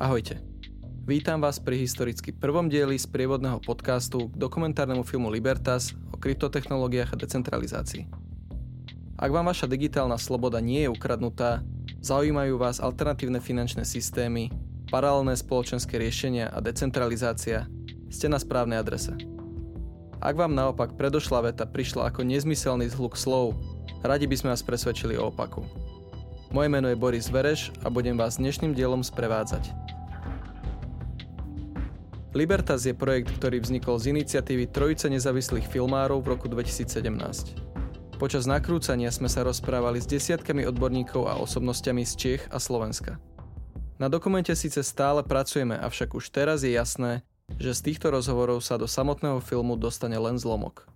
Ahojte. Vítam vás pri historicky prvom dieli z prievodného podcastu k dokumentárnemu filmu Libertas o kryptotechnológiách a decentralizácii. Ak vám vaša digitálna sloboda nie je ukradnutá, zaujímajú vás alternatívne finančné systémy, paralelné spoločenské riešenia a decentralizácia, ste na správnej adrese. Ak vám naopak predošlá veta prišla ako nezmyselný zhluk slov, radi by sme vás presvedčili o opaku. Moje meno je Boris Vereš a budem vás dnešným dielom sprevádzať. Libertas je projekt, ktorý vznikol z iniciatívy Trojice nezávislých filmárov v roku 2017. Počas nakrúcania sme sa rozprávali s desiatkami odborníkov a osobnostiami z Čech a Slovenska. Na dokumente síce stále pracujeme, avšak už teraz je jasné, že z týchto rozhovorov sa do samotného filmu dostane len zlomok.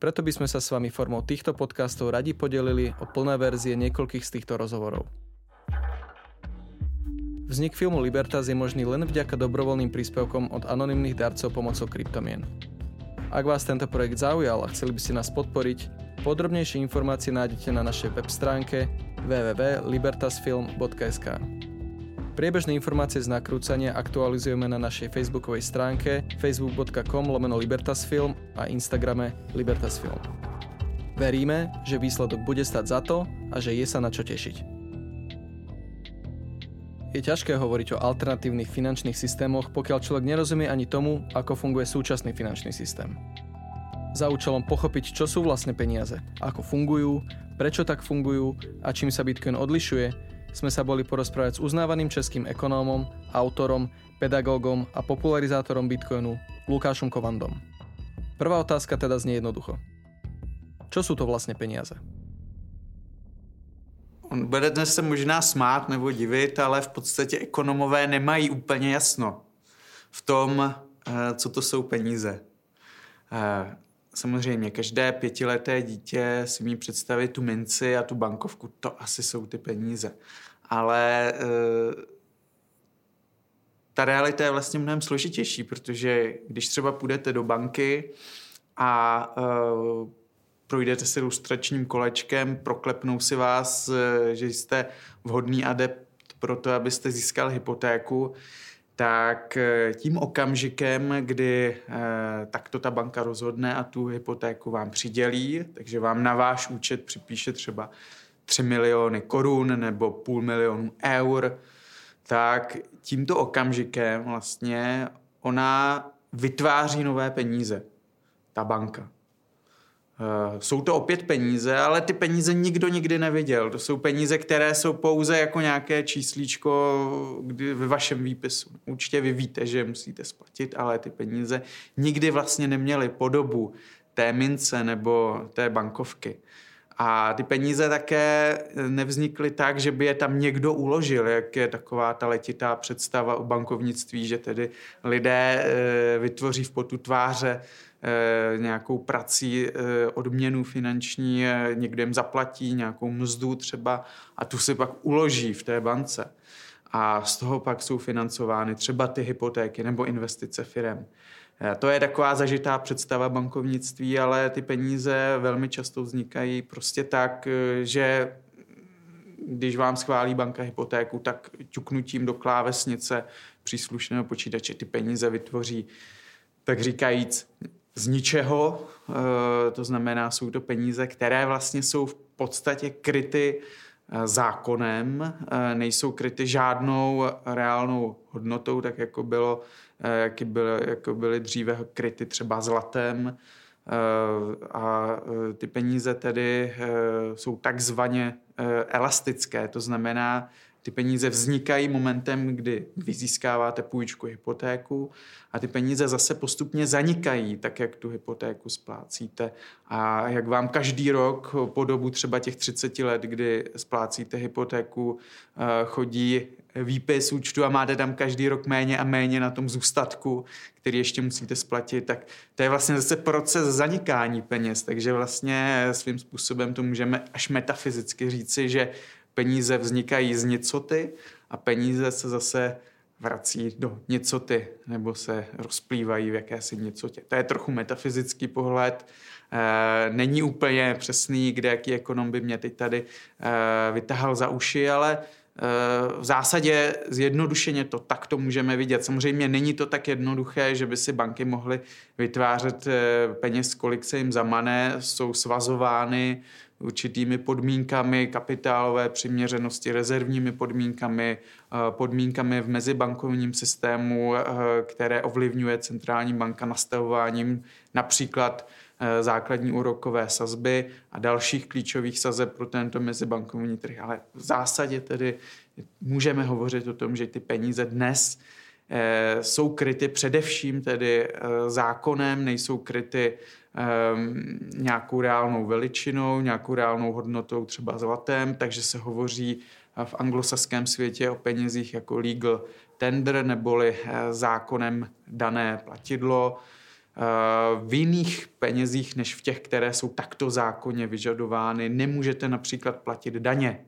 Preto by sme sa s vami formou týchto podcastov radi podelili o plné verzie niekoľkých z týchto rozhovorov. Vznik filmu Libertas je možný len vďaka dobrovoľným príspevkom od anonymných darcov pomocou kryptomien. Ak vás tento projekt zaujal a chceli by ste nás podporiť, podrobnejšie informácie nájdete na našej web stránke www.libertasfilm.sk. Priebežné informácie z nakrúcania aktualizujeme na našej facebookovej stránke facebook.com lomeno Libertasfilm a Instagrame Libertasfilm. Veríme, že výsledok bude stať za to a že je sa na čo tešiť. Je ťažké hovoriť o alternatívnych finančných systémoch, pokiaľ človek nerozumie ani tomu, ako funguje súčasný finančný systém. Za účelom pochopiť, čo sú vlastne peniaze, ako fungujú, prečo tak fungujú a čím sa Bitcoin odlišuje, sme sa boli porozprávať s uznávaným českým ekonómom, autorom, pedagógom a popularizátorom Bitcoinu Lukášom Kovandom. Prvá otázka teda znie jednoducho. Čo sú to vlastně peniaze? On bude dnes se možná smát nebo divit, ale v podstatě ekonomové nemají úplně jasno v tom, eh, co to jsou peníze. Eh, samozřejmě každé pětileté dítě si umí představit tu minci a tu bankovku, to asi jsou ty peníze. Ale e, ta realita je vlastně mnohem složitější, protože když třeba půjdete do banky a projdete si lustračním kolečkem, proklepnou si vás, e, že jste vhodný adept pro to, abyste získal hypotéku, tak eh, tím okamžikem, kdy eh, takto ta banka rozhodne a tu hypotéku vám přidělí, takže vám na váš účet připíše třeba 3 miliony korun nebo půl milionu eur, tak tímto okamžikem vlastně ona vytváří nové peníze, ta banka. Eh, jsou to opět peníze, ale ty peníze nikdo nikdy neviděl. To jsou peníze, které jsou pouze jako nějaké číslíčko kdy ve vašem výpisu. Určitě vy víte, že musíte splatit, ale ty peníze nikdy vlastně neměly podobu té mince nebo té bankovky. A ty peníze také nevznikly tak, že by je tam někdo uložil, jak je taková ta letitá představa o bankovnictví, že tedy lidé eh, vytvoří v potu tváře nějakou prací eh, odměnu finanční, eh, někdo jim zaplatí nějakou mzdu třeba a tu si pak uloží v té bance. A z toho pak jsou financovány třeba ty hypotéky nebo investice firem. To je taková zažitá představa bankovnictví, ale ty peníze velmi často vznikají prostě tak, že když vám schválí banka hypotéku, tak ťuknutím do klávesnice příslušného počítače ty peníze vytvoří, tak říkajíc, z ničeho, eh, to znamená, jsou to peníze, které vlastně jsou v podstatě kryty eh, zákonem, eh, nejsou kryty žádnou reálnou hodnotou, tak jako, bylo, jak byly, jako byly dříve kryty třeba zlatem. A ty peníze tedy jsou takzvaně elastické, to znamená, ty peníze vznikají momentem, kdy vy získáváte půjčku, hypotéku a ty peníze zase postupně zanikají, tak jak tu hypotéku splácíte. A jak vám každý rok po dobu třeba těch 30 let, kdy splácíte hypotéku, eh, chodí výpis účtu a máte tam každý rok méně a méně na tom zůstatku, který ještě musíte splatit, tak to je vlastně zase proces zanikání peněz, takže vlastně svým způsobem to můžeme až metafyzicky říci, že peníze vznikají z nicoty a peníze se zase vrací do nicoty nebo se rozplývají v jakési nicotě. To je trochu metafyzický pohled, e, není úplně přesný, kde jaký ekonom by mě teď tady e, vytahal za uši, ale v zásadě zjednodušeně to takto můžeme vidět. Samozřejmě není to tak jednoduché, že by si banky mohly vytvářet peněz, kolik se jim zamane, jsou svazovány určitými podmínkami kapitálové přiměřenosti, rezervními podmínkami, eh, podmínkami v mezibankovním systému, eh, které ovlivňuje centrální banka nastavováním například eh, základní úrokové sazby a dalších klíčových sazeb pro tento mezibankovní trh. Ale v zásadě tedy můžeme hovořit o tom, že ty peníze dnes jsou kryty především tedy zákonem, nejsou kryty Ehm, nějakou reálnou veličinou, nějakou reálnou hodnotou, třeba zlatem, takže se hovoří v anglosaském světě o penězích jako legal tender neboli eh, zákonem dané platidlo. Eh, v jiných penězích než v těch, které jsou takto zákonně vyžadovány, nemůžete například platit daně.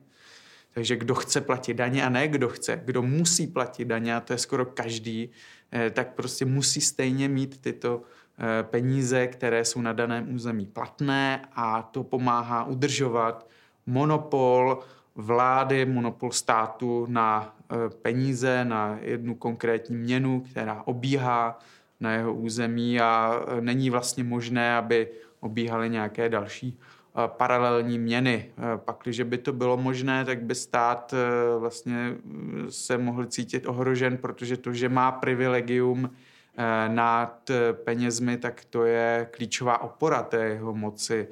Takže kdo chce platit daně a ne kdo chce, kdo musí platit daně, a to je skoro každý, eh, tak prostě musí stejně mít tyto Eh, peníze, které jsou na daném území platné a to pomáhá udržovat monopol vlády, monopol státu na eh, peníze, na jednu konkrétní měnu, která obíhá na jeho území a není vlastně možné, aby obíhaly nějaké další paralelní měny. Pak, když by to bylo možné, tak by stát vlastně se mohl cítit ohrožen, protože to, že má privilegium Eh, nad penězmi, tak to je klíčová opora té jeho moci.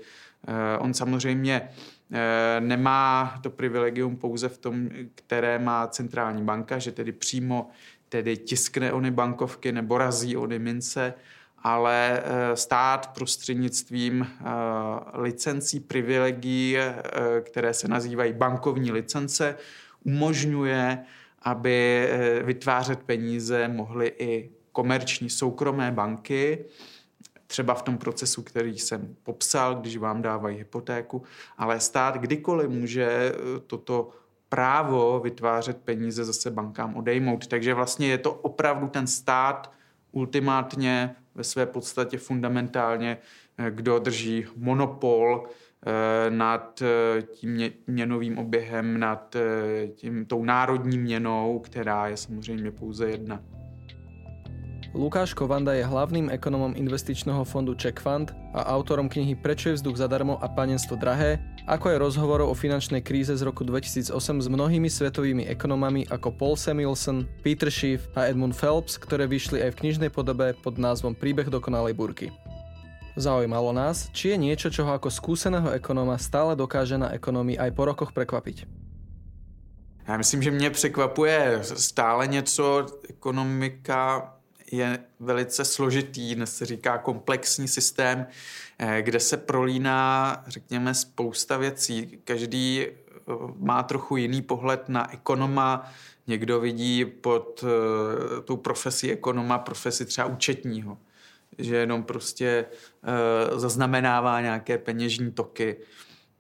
Eh, on samozřejmě eh, nemá to privilegium pouze v tom, které má centrální banka, že tedy přímo tedy tiskne ony bankovky nebo razí ony mince, ale stát prostřednictvím licencí, privilegií, které se nazývají bankovní licence, umožňuje, aby vytvářet peníze mohly i komerční soukromé banky, třeba v tom procesu, který jsem popsal, když vám dávají hypotéku, ale stát kdykoliv může eh, toto právo vytvářet peníze zase bankám odejmout. Takže vlastně je to opravdu ten stát ultimátně ve své podstatě fundamentálně, eh, kdo drží monopol eh, nad tím měnovým oběhem, nad tím, tou národní měnou, která je samozřejmě pouze jedna. Lukáš Kovanda je hlavným ekonomom investičného fondu Czech Fund a autorom knihy Prečo je vzduch zadarmo a panenstvo drahé, ako aj rozhovorov o finančnej kríze z roku 2008 s mnohými svetovými ekonomami ako Paul Samuelson, Peter Schiff a Edmund Phelps, ktoré vyšli aj v knižnej podobe pod názvom Príbeh dokonalej burky. Zaujímalo nás, či je niečo, čo ho ako skúseného ekonoma stále dokáže na ekonomii aj po rokoch prekvapiť. Já myslím, že mě překvapuje stále něco. Ekonomika je velice složitý, dnes se říká komplexní systém, eh, kde se prolíná, řekněme, spousta věcí. Každý eh, má trochu jiný pohled na ekonoma, někdo vidí pod eh, tou profesí ekonoma profesi třeba účetního, že jenom prostě zaznamenává nějaké peněžní toky.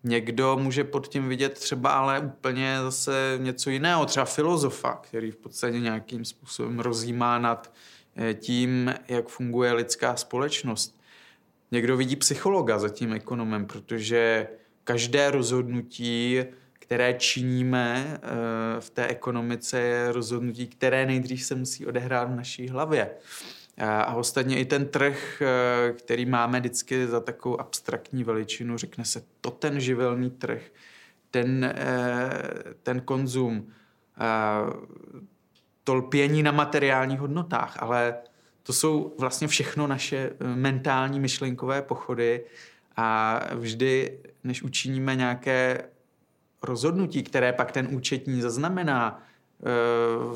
Někdo může pod tím vidět třeba ale úplně zase něco jiného, třeba filozofa, který v podstatě nějakým způsobem rozjímá nad tím, jak funguje lidská společnost. Někdo vidí psychologa za tím ekonomem, protože každé rozhodnutí, které činíme eh, v té ekonomice, je rozhodnutí, které nejdřív se musí odehrát v naší hlavě. A ostatně i ten trh, eh, který máme vždycky za takovou abstraktní veličinu, řekne se, to ten živelný trh, ten, ten konzum, to lpění na materiálních hodnotách, ale to jsou vlastně všechno naše eh, mentální myšlenkové pochody a vždy, než učiníme nějaké rozhodnutí, které pak ten účetní zaznamená, eh,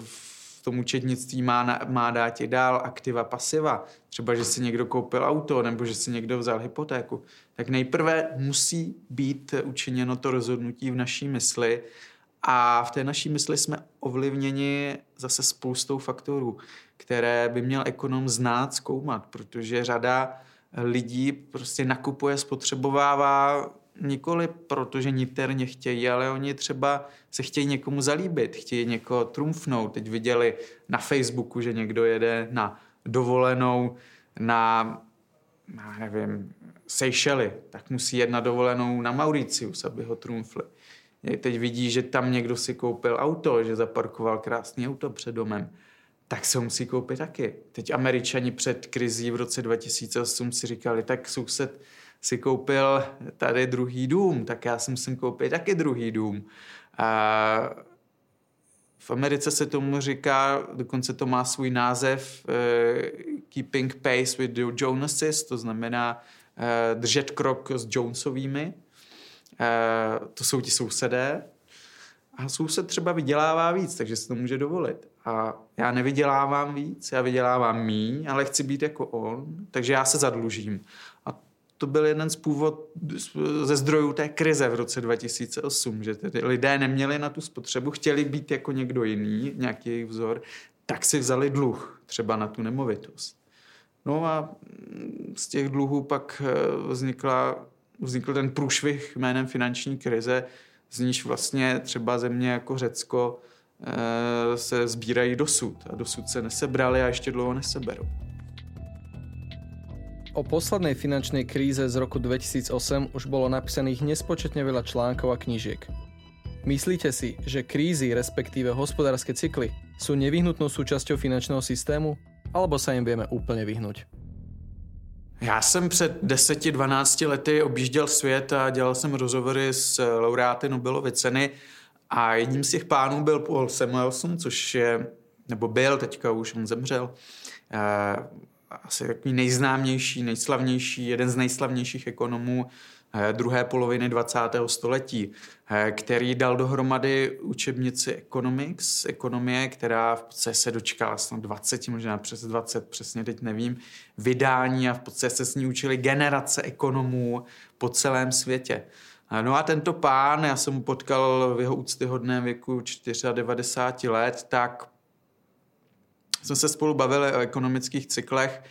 v tom účetnictví má, má dát i dál aktiva, pasiva, třeba, že si někdo koupil auto nebo že si někdo vzal hypotéku, tak nejprve musí být učiněno to rozhodnutí v naší mysli a v té naší mysli jsme ovlivněni zase spoustou faktorů, které by měl ekonom znát, zkoumat, protože řada lidí prostě nakupuje, spotřebovává nikoli protože niterně chtějí, ale oni třeba se chtějí někomu zalíbit, chtějí někoho trumfnout. Teď viděli na Facebooku, že někdo jede na dovolenou na, já nevím, Seychely, tak musí jet na dovolenou na Mauricius, aby ho trumfli. Teď vidí, že tam někdo si koupil auto, že zaparkoval krásný auto před domem, tak se ho musí koupit taky. Teď američani před krizí v roce 2008 si říkali, tak soused si koupil tady druhý dům, tak já si musím koupit taky druhý dům. A v Americe se tomu říká, dokonce to má svůj název uh, Keeping Pace with the Jonases, to znamená uh, držet krok s Jonesovými. Uh, to jsou ti sousedé. A soused třeba vydělává víc, takže si to může dovolit. A já nevydělávám víc, já vydělávám míň, ale chci být jako on, takže já se zadlužím to byl jeden z původ ze zdrojů té krize v roce 2008, že tedy lidé neměli na tu spotřebu, chtěli být jako někdo jiný, nějaký jejich vzor, tak si vzali dluh, třeba na tu nemovitost. No a z těch dluhů pak eh, vznikla, vznikl ten průšvih jménem finanční krize, z níž vlastně třeba země jako Řecko eh, se sbírají dosud a dosud se nesebrali a ještě dlouho neseberou. O poslednej finančnej kríze z roku 2008 už bolo napísaných nespočetne veľa článkov a knížiek. Myslíte si, že krízy, respektíve hospodárske cykly, sú nevyhnutnou súčasťou finančného systému, alebo sa im vieme úplne vyhnúť? Já jsem před 10-12 lety objížděl svět a dělal jsem rozhovory s laureáty Nobelovy ceny a jedním z těch pánů byl Paul Samuelson, což je, nebo byl, teďka už on zemřel, asi takový nejznámější, nejslavnější, jeden z nejslavnějších ekonomů eh, druhé poloviny 20. století, eh, který dal dohromady učebnici Economics, ekonomie, která v podstatě se dočkala snad 20, možná přes 20, přesně teď nevím, vydání a v podstatě se s ní učili generace ekonomů po celém světě. Eh, no a tento pán, já jsem mu potkal v jeho úctyhodném věku 94 let, tak jsme se spolu bavili o ekonomických cyklech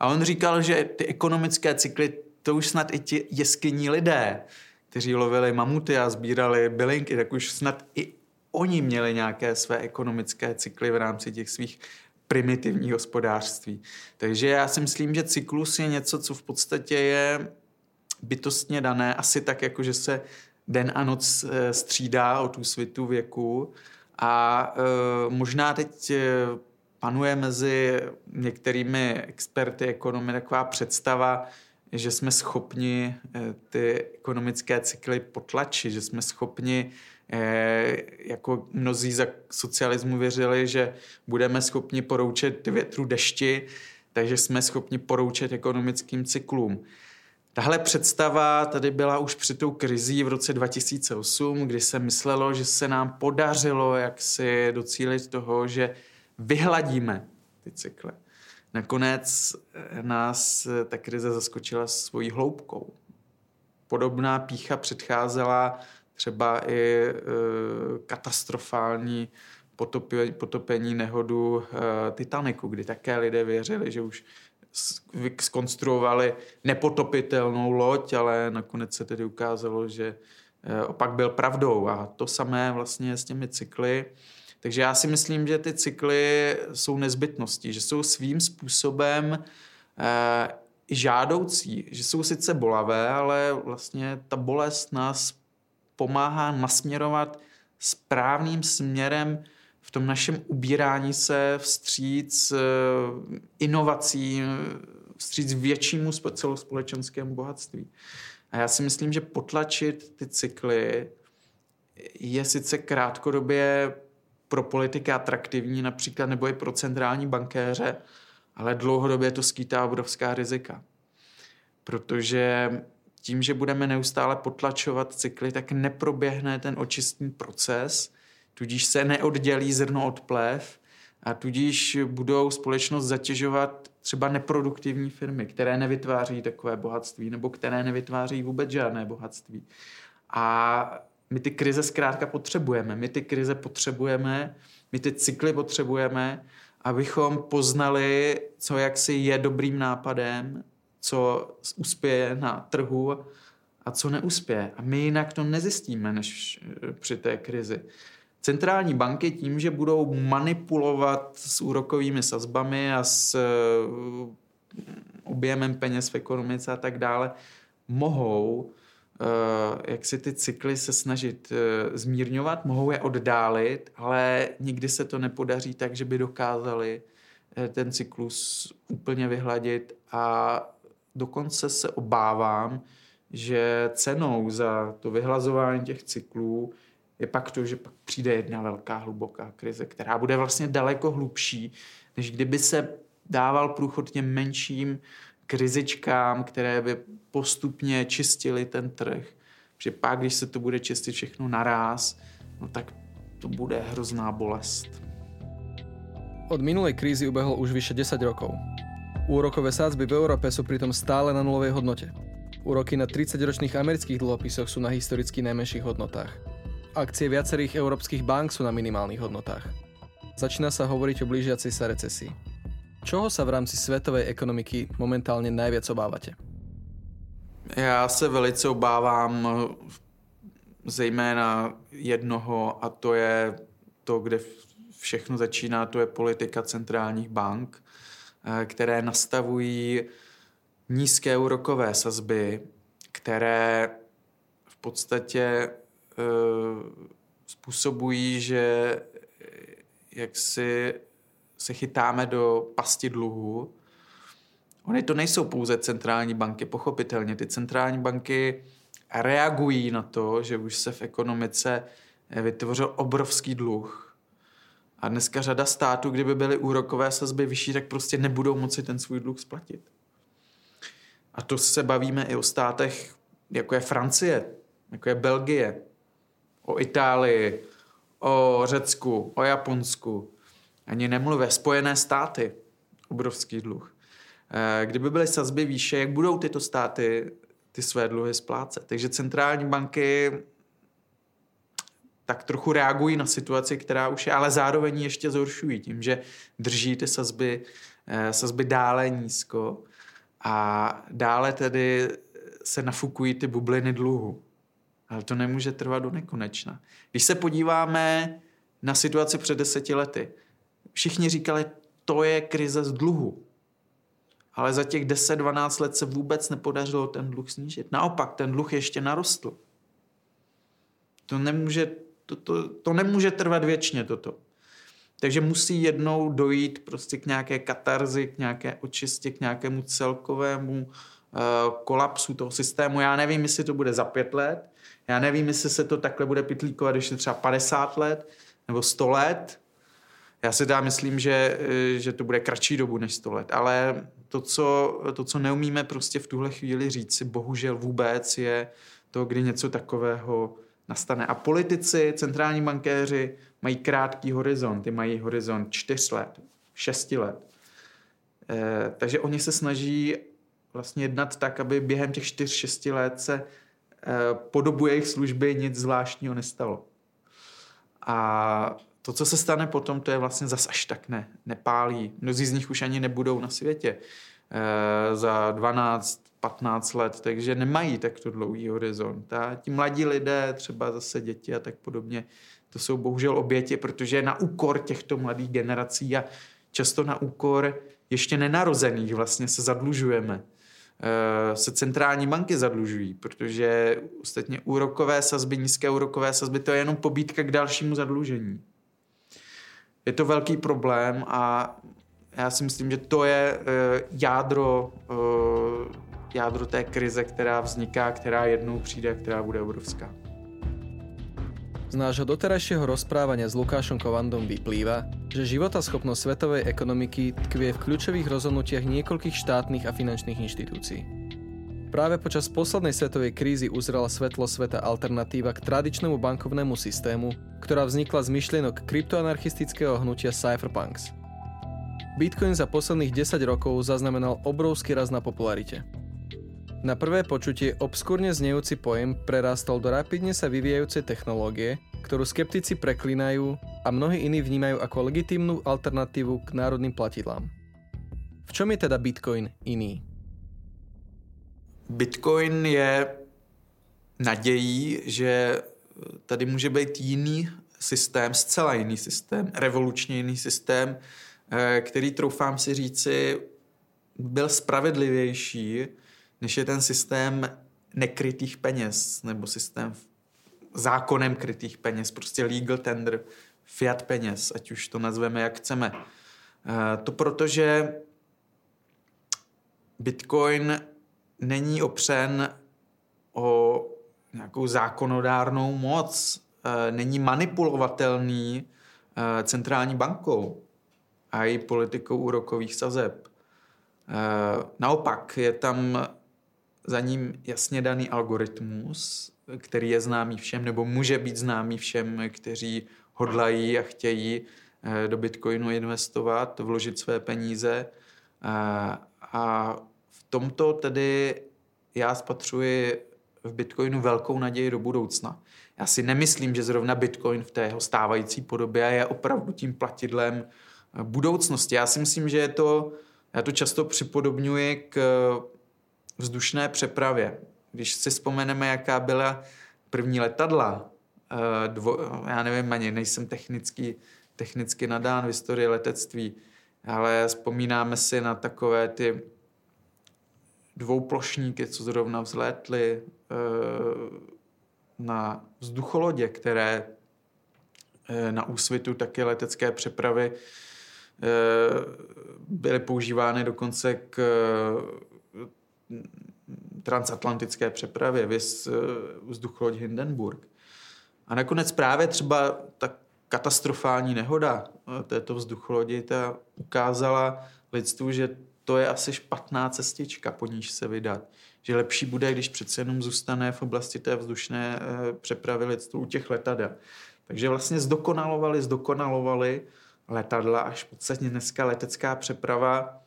a on říkal, že ty ekonomické cykly, to už snad i ti jeskyní lidé, kteří lovili mamuty a sbírali bylinky, tak už snad i oni měli nějaké své ekonomické cykly v rámci těch svých primitivních hospodářství. Takže já si myslím, že cyklus je něco, co v podstatě je bytostně dané, asi tak, jako že se den a noc eh, střídá o tu svitu věku. A e, možná teď eh, panuje mezi některými experty ekonomy taková představa, že jsme schopni eh, ty ekonomické cykly potlačit, že jsme schopni, eh, jako mnozí za socialismu věřili, že budeme schopni poroučet větru dešti, takže jsme schopni poroučet ekonomickým cyklům. Tahle představa tady byla už před tou krizí v roce 2008, kdy se myslelo, že se nám podařilo jak si docílit toho, že vyhladíme ty cykly. Nakonec eh, nás eh, ta krize zaskočila svojí hloubkou. Podobná pícha předcházela třeba i e, katastrofální potopení, nehodu e, Titaniku, kdy také lidé věřili, že už skonstruovali nepotopitelnou loď, ale nakonec se tedy ukázalo, že e, opak byl pravdou. A to samé vlastně s těmi cykly. Takže já si myslím, že ty cykly jsou nezbytností, že jsou svým způsobem eh, žádoucí, že jsou sice bolavé, ale vlastně ta bolest nás pomáhá nasměrovat správným směrem v tom našem ubírání se vstříc eh, inovacím, vstříc většímu celospolečenskému bohatství. A já si myslím, že potlačit ty cykly je sice krátkodobě pro politiky atraktivní například nebo i pro centrální bankéře, ale dlouhodobě to skýtá obrovská rizika. Protože tím, že budeme neustále potlačovat cykly, tak neproběhne ten očistný proces, tudíž se neoddělí zrno od plev a tudíž budou společnost zatěžovat třeba neproduktivní firmy, které nevytváří takové bohatství nebo které nevytváří vůbec žádné bohatství. A my ty krize zkrátka potřebujeme. My ty krize potřebujeme, my ty cykly potřebujeme, abychom poznali, co jaksi je dobrým nápadem, co uspěje na trhu a co neuspěje. A my jinak to nezjistíme, než eh, při té krizi. Centrální banky tím, že budou manipulovat s úrokovými sazbami a s eh, objemem peněz v ekonomice a tak dále, mohou jak si ty cykly se snažit zmírňovat, mohou je oddálit, ale nikdy se to nepodaří tak, že by dokázali ten cyklus úplně vyhladit. A dokonce se obávám, že cenou za to vyhlazování těch cyklů je pak to, že pak přijde jedna velká hluboká krize, která bude vlastně daleko hlubší, než kdyby se dával průchod těm menším krizičkám, které by postupně čistily ten trh. Že pak, když se to bude čistit všechno naraz, no tak to bude hrozná bolest. Od minulej krízy ubehlo už vyše 10 rokov. Úrokové sádzby v Európe sú pritom stále na nulovej hodnote. Úroky na 30-ročných amerických dlhopisoch sú na historicky najmenších hodnotách. Akcie viacerých európskych bank sú na minimálnych hodnotách. Začína sa hovoriť o blížiacej sa recesii. Čoho sa v rámci svetovej ekonomiky momentálne najviac obávate? Já se velice obávám zejména jednoho a to je to, kde všechno začíná, to je politika centrálních bank, eh, které nastavují nízké úrokové sazby, které v podstatě uh, způsobují, že jak si se chytáme do pasti dluhu. Ony to nejsou pouze centrální banky, pochopitelně. Ty centrální banky reagují na to, že už se v ekonomice vytvořil obrovský dluh. A dneska řada států, kdyby byly úrokové sazby vyšší, tak prostě nebudou moci ten svůj dluh splatit. A to se bavíme i o státech, jako je Francie, jako je Belgie, o Itálii, o Řecku, o Japonsku. Ani nemluvě. Spojené státy, obrovský dluh. Eh, kdyby byly sazby výše, jak budou tyto státy ty své dluhy splácet? Takže centrální banky tak trochu reagují na situaci, která už je, ale zároveň ještě zhoršují tím, že drží ty sazby, eh, sazby dále nízko a dále tedy se nafukují ty bubliny dluhu. Ale to nemůže trvat do nekonečna. Když se podíváme na situaci před deseti lety, všichni říkali, to je krize z dluhu. Ale za těch 10-12 let se vůbec nepodařilo ten dluh snížit. Naopak, ten dluh ještě narostl. To nemůže, to, to, to nemůže trvat věčně toto. Takže musí jednou dojít prostě k nějaké katarzi, k nějaké očistě, k nějakému celkovému uh, kolapsu toho systému. Já nevím, jestli to bude za pět let, já nevím, jestli se to takhle bude pitlíkovat ještě třeba 50 let nebo 100 let. Já si dá myslím, že, eh, že to bude kratší dobu než 100 let, ale to co, to, co neumíme prostě v tuhle chvíli říct si bohužel vůbec, je to, kdy něco takového nastane. A politici, centrální bankéři mají krátký horizont, ty mají horizont 4 let, 6 let. E, takže oni se snaží vlastně jednat tak, aby během těch 4-6 let se e, po dobu jejich služby nic zvláštního nestalo. A to, co se stane potom, to je vlastně zas až tak ne, nepálí. Mnozí z nich už ani nebudou na světě e, za 12, 15 let, takže nemají takto dlouhý horizont. A ti mladí lidé, třeba zase děti a tak podobně, to jsou bohužel oběti, protože na úkor těchto mladých generací a často na úkor ještě nenarozených vlastně se zadlužujeme. E, se centrální banky zadlužují, protože ostatně úrokové sazby, nízké úrokové sazby, to je jenom pobídka k dalšímu zadlužení. Je to velký problém a já si myslím, že to je e, jádro e, jádro té krize, která vzniká, která jednou přijde, která bude obrovská. Z nášho doterajšieho rozprávania s Lukášom Kovandom vyplýva, že životaschopnosť svetovej ekonomiky tkvie v kľúčových rozhodnutiach niekoľkých štátnych a finančných inštitúcií. Práve počas poslednej svetovej krízy uzrela svetlo sveta alternatíva k tradičnému bankovnému systému, ktorá vznikla z myšlienok kryptoanarchistického hnutia cypherpunks. Bitcoin za posledných 10 rokov zaznamenal obrovský raz na popularite. Na prvé počutie obskúrne znejúci pojem prerástol do rapidne sa vyvíjajúcej technológie, ktorú skeptici preklínajú a mnohí iní vnímajú ako legitímnu alternatívu k národným platidlám. V čom je teda Bitcoin iný? Bitcoin je nadějí, že tady může být jiný systém, zcela jiný systém, revolučně jiný systém, eh, který, troufám si říci, byl spravedlivější než je ten systém nekrytých peněz nebo systém zákonem krytých peněz, prostě legal tender, fiat peněz, ať už to nazveme jak chceme. Eh, to protože Bitcoin není opřen o nějakou zákonodárnou moc, eh, není manipulovatelný eh, centrální bankou a její politikou úrokových sazeb. Naopak je tam za ním jasně daný algoritmus, který je známý všem, nebo může být známý všem, kteří hodlají a chtějí eh, do Bitcoinu investovat, vložit své peníze. A tomto tedy já spatřuji v Bitcoinu velkou naději do budoucna. Já si nemyslím, že zrovna Bitcoin v té jeho stávající podobě je opravdu tím platidlem eh, budoucnosti. Já si myslím, že je to, já to často připodobňuji k vzdušné přepravě. Když si vzpomeneme, jaká byla první letadla, eh, dvo, já nevím ani, nejsem technicky, technicky nadán v historii letectví, ale vzpomínáme si na takové ty dvouplošníky, co zrovna vzlétly eh, na vzducholodě, které eh, na úsvitu taky letecké přepravy byly používány dokonce k transatlantické přepravě, vys eh, vzducholoď Hindenburg. A nakonec právě třeba ta katastrofální nehoda eh, této vzducholodi ta ukázala lidstvu, že to je asi špatná cestička, po níž se vydat. Že lepší bude, když přece jenom zůstane v oblasti té vzdušné eh, přepravy lidstvu u těch letadel. Takže vlastně zdokonalovali, zdokonalovali letadla, až v podstatě dneska letecká přeprava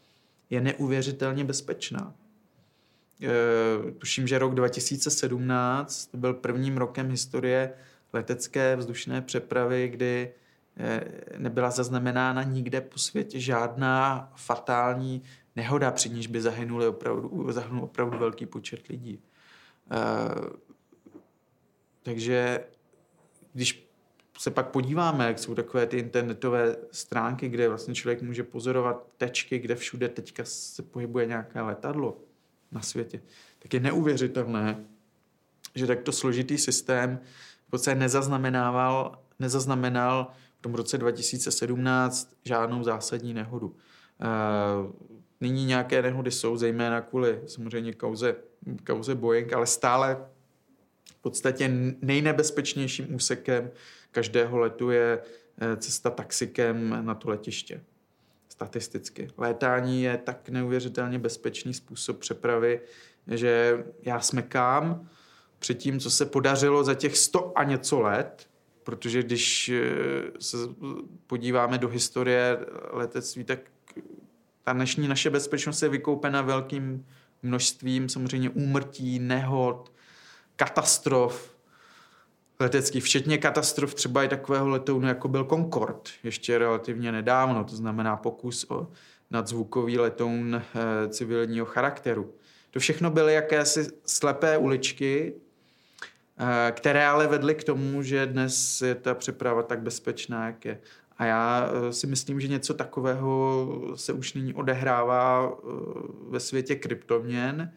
je neuvěřitelně bezpečná. Eh, tuším, že rok 2017 byl prvním rokem historie letecké vzdušné přepravy, kdy eh, nebyla zaznamenána nikde po světě žádná fatální nehoda, při níž by zahynuli opravdu, zahynul opravdu velký počet lidí. Eh, takže když se pak podíváme, jak jsou takové ty internetové stránky, kde vlastně člověk může pozorovat tečky, kde všude teďka se pohybuje nějaké letadlo, na světě, tak je neuvěřitelné, že takto složitý systém v podstatě nezaznamenával, nezaznamenal v tom roce 2017 žádnou zásadní nehodu. Eh, nyní nějaké nehody jsou, zejména kvůli samozřejmě kauze, kauze Boeing, ale stále v podstatě nejnebezpečnějším úsekem každého letu je eh, cesta taxikem na to letiště statisticky. Létání je tak neuvěřitelně bezpečný způsob přepravy, že já smekám před tím, co se podařilo za těch sto a něco let, protože když eh, se podíváme do historie letectví, tak ta dnešní naše bezpečnost je vykoupena velkým množstvím samozřejmě úmrtí, nehod, katastrof, letecký, včetně katastrof třeba i takového letounu, jako byl Concorde, ještě relativně nedávno, to znamená pokus o nadzvukový letoun e, civilního charakteru. To všechno byly jakési slepé uličky, e, které ale vedly k tomu, že dnes je ta přeprava tak bezpečná, jak je. A já eh, si myslím, že něco takového se už nyní odehrává ve světě kryptoměn,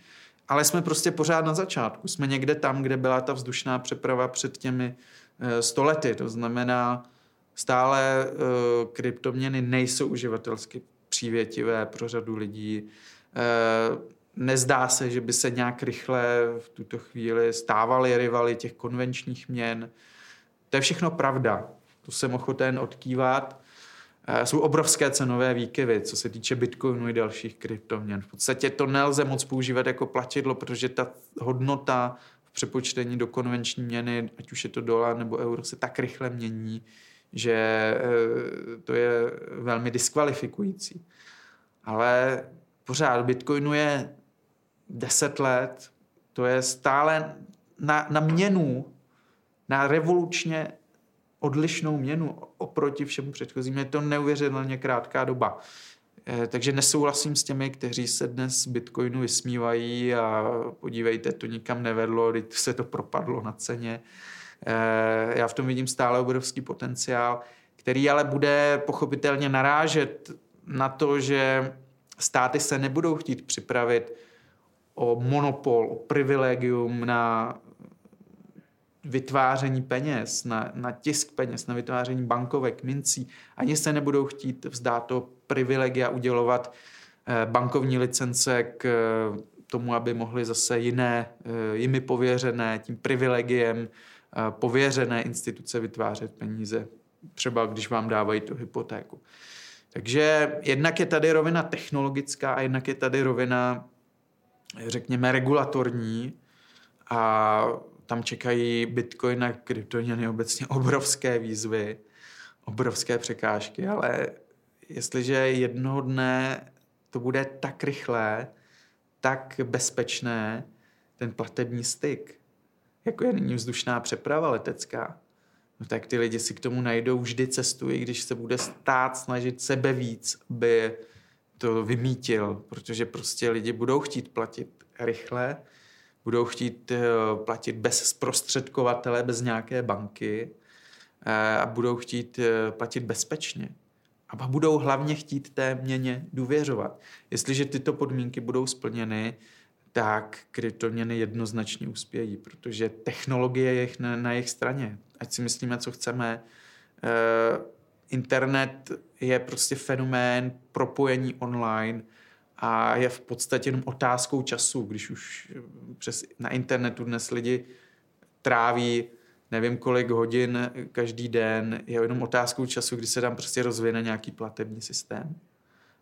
ale jsme prostě pořád na začátku. Jsme někde tam, kde byla ta vzdušná přeprava před těmi eh, stolety. To znamená, stále eh, kryptoměny nejsou uživatelsky přívětivé pro řadu lidí. Eh, nezdá se, že by se nějak rychle v tuto chvíli stávaly rivaly těch konvenčních měn. To je všechno pravda. To jsem ochoten odkývat. Eh, jsou obrovské cenové výkyvy, co se týče Bitcoinu i dalších kryptoměn. V podstatě to nelze moc používat jako platidlo, protože ta hodnota v přepočtení do konvenční měny, ať už je to dolar nebo euro, se tak rychle mění, že eh, to je velmi diskvalifikující. Ale pořád Bitcoinu je 10 let, to je stále na, na měnu, na revolučně odlišnou měnu oproti všemu předchozím. Je to neuvěřitelně krátká doba. Eh, takže nesouhlasím s těmi, kteří se dnes Bitcoinu vysmívají a podívejte, to nikam nevedlo, teď se to propadlo na ceně. Eh, já v tom vidím stále obrovský potenciál, který ale bude pochopitelně narážet na to, že státy se nebudou chtít připravit o monopol, o privilegium na vytváření peněz, na, na tisk peněz, na vytváření bankovek, mincí. Ani se nebudou chtít vzdát to privilegia udělovat eh, bankovní licence k eh, tomu, aby mohli zase jiné, eh, jimi pověřené, tím privilegiem pověřené instituce vytvářet peníze, třeba když vám dávají tu hypotéku. Takže jednak je tady rovina technologická a jednak je tady rovina, řekněme, regulatorní a tam čekají Bitcoin a kryptoměny obecně obrovské výzvy, obrovské překážky, ale jestliže jednoho dne to bude tak rychlé, tak bezpečné, ten platební styk, jako je nyní vzdušná přeprava letecká, no tak ty lidi si k tomu najdou vždy cestu, i když se bude stát snažit sebe víc, aby to vymítil, protože prostě lidi budou chtít platit rychle, budou chtít eh, platit bez zprostředkovatele, bez nějaké banky eh, a budou chtít eh, platit bezpečně. A budou hlavně chtít té měně důvěřovat. Jestliže tyto podmínky budou splněny, tak kryptoměny jednoznačně uspějí, protože technologie je na, na jejich straně. Ať si myslíme, co chceme. internet je prostě fenomén propojení online, a je v podstatě jenom otázkou času, když už přes, na internetu dnes lidi tráví nevím kolik hodin každý den, je jenom otázkou času, kdy se tam prostě rozvine nějaký platební systém.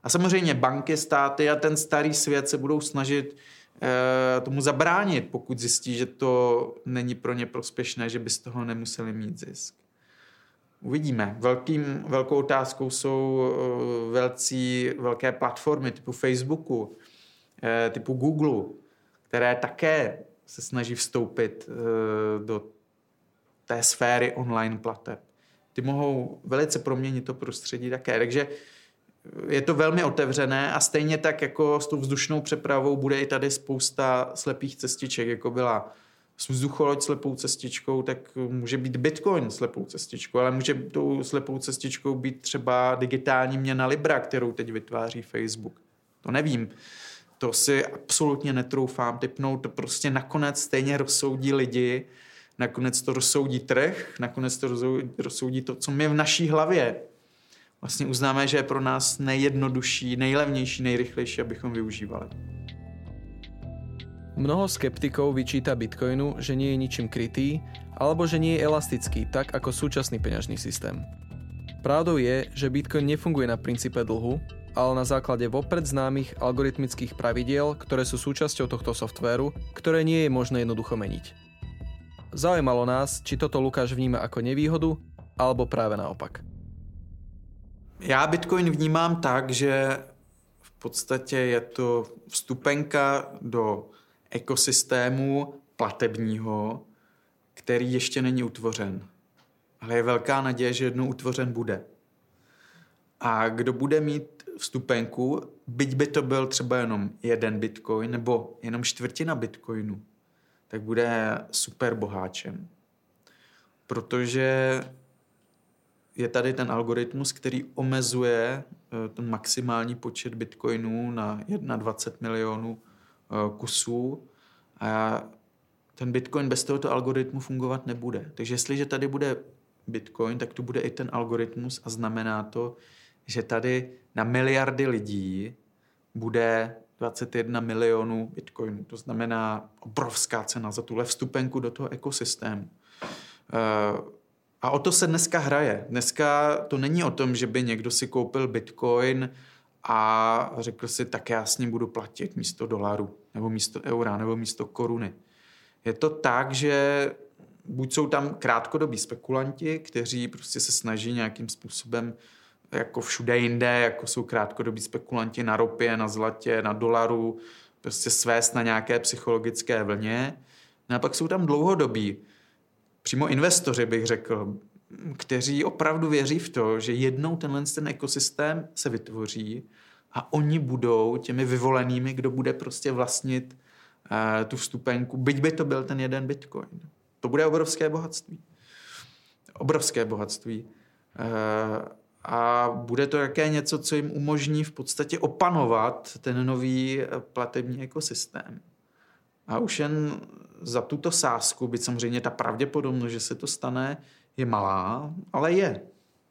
A samozřejmě banky, státy a ten starý svět se budou snažit e, tomu zabránit, pokud zjistí, že to není pro ně prospěšné, že by z toho nemuseli mít zisk. Uvidíme. Velkým, velkou otázkou jsou uh, velcí, velké platformy typu Facebooku, uh, typu Google, které také se snaží vstoupit uh, do té sféry online plateb. Ty mohou velice proměnit to prostředí také. Takže je to velmi otevřené a stejně tak jako s tou vzdušnou přepravou bude i tady spousta slepých cestiček, jako byla vzducholoď slepou cestičkou, tak může být Bitcoin slepou cestičkou, ale může tou slepou cestičkou být třeba digitální měna Libra, kterou teď vytváří Facebook. To nevím. To si absolutně netroufám typnout. To prostě nakonec stejně rozsoudí lidi, nakonec to rozsoudí trh, nakonec to rozsoudí to, co my v naší hlavě vlastně uznáme, že je pro nás nejjednodušší, nejlevnější, nejrychlejší, abychom využívali. Mnoho skeptikov vyčíta Bitcoinu, že nie je ničím krytý, alebo že nie je elastický, tak ako súčasný peňažný systém. Pravdou je, že Bitcoin nefunguje na princípe dlhu, ale na základe vopred známych algoritmických pravidiel, ktoré sú súčasťou tohto softvéru, ktoré nie je možné jednoducho meniť. Zaujímalo nás, či toto Lukáš vníma ako nevýhodu, alebo práve naopak. Já Bitcoin vnímám tak, že v podstatě je to vstupenka do ekosystému platebního, který ještě není utvořen. Ale je velká naděje, že jednou utvořen bude. A kdo bude mít vstupenku, byť by to byl třeba jenom jeden bitcoin nebo jenom čtvrtina bitcoinu, tak bude super boháčem. Protože je tady ten algoritmus, který omezuje eh, ten maximální počet bitcoinů na 21 milionů kusů a ten Bitcoin bez tohoto algoritmu fungovat nebude. Takže jestliže tady bude Bitcoin, tak tu bude i ten algoritmus a znamená to, že tady na miliardy lidí bude 21 milionů bitcoinů. To znamená obrovská cena za tuhle vstupenku do toho ekosystému. Eh, a o to se dneska hraje. Dneska to není o tom, že by někdo si koupil bitcoin a řekl si, tak já s ním budu platit místo dolaru, nebo místo eura, nebo místo koruny. Je to tak, že buď jsou tam krátkodobí spekulanti, kteří prostě se snaží nějakým způsobem jako všude jinde, jako jsou krátkodobí spekulanti na ropě, na zlatě, na dolaru, prostě svést na nějaké psychologické vlně. No a pak jsou tam dlouhodobí, přímo investoři bych řekl, kteří opravdu věří v to, že jednou tenhle ten ekosystém se vytvoří a oni budou těmi vyvolenými, kdo bude prostě vlastnit uh, tu vstupenku, byť by to byl ten jeden bitcoin. To bude obrovské bohatství. Obrovské bohatství. Uh, a bude to jaké něco, co jim umožní v podstatě opanovat ten nový platební ekosystém. A už jen za tuto sázku, byť samozřejmě ta pravděpodobnost, že se to stane, je malá, ale je.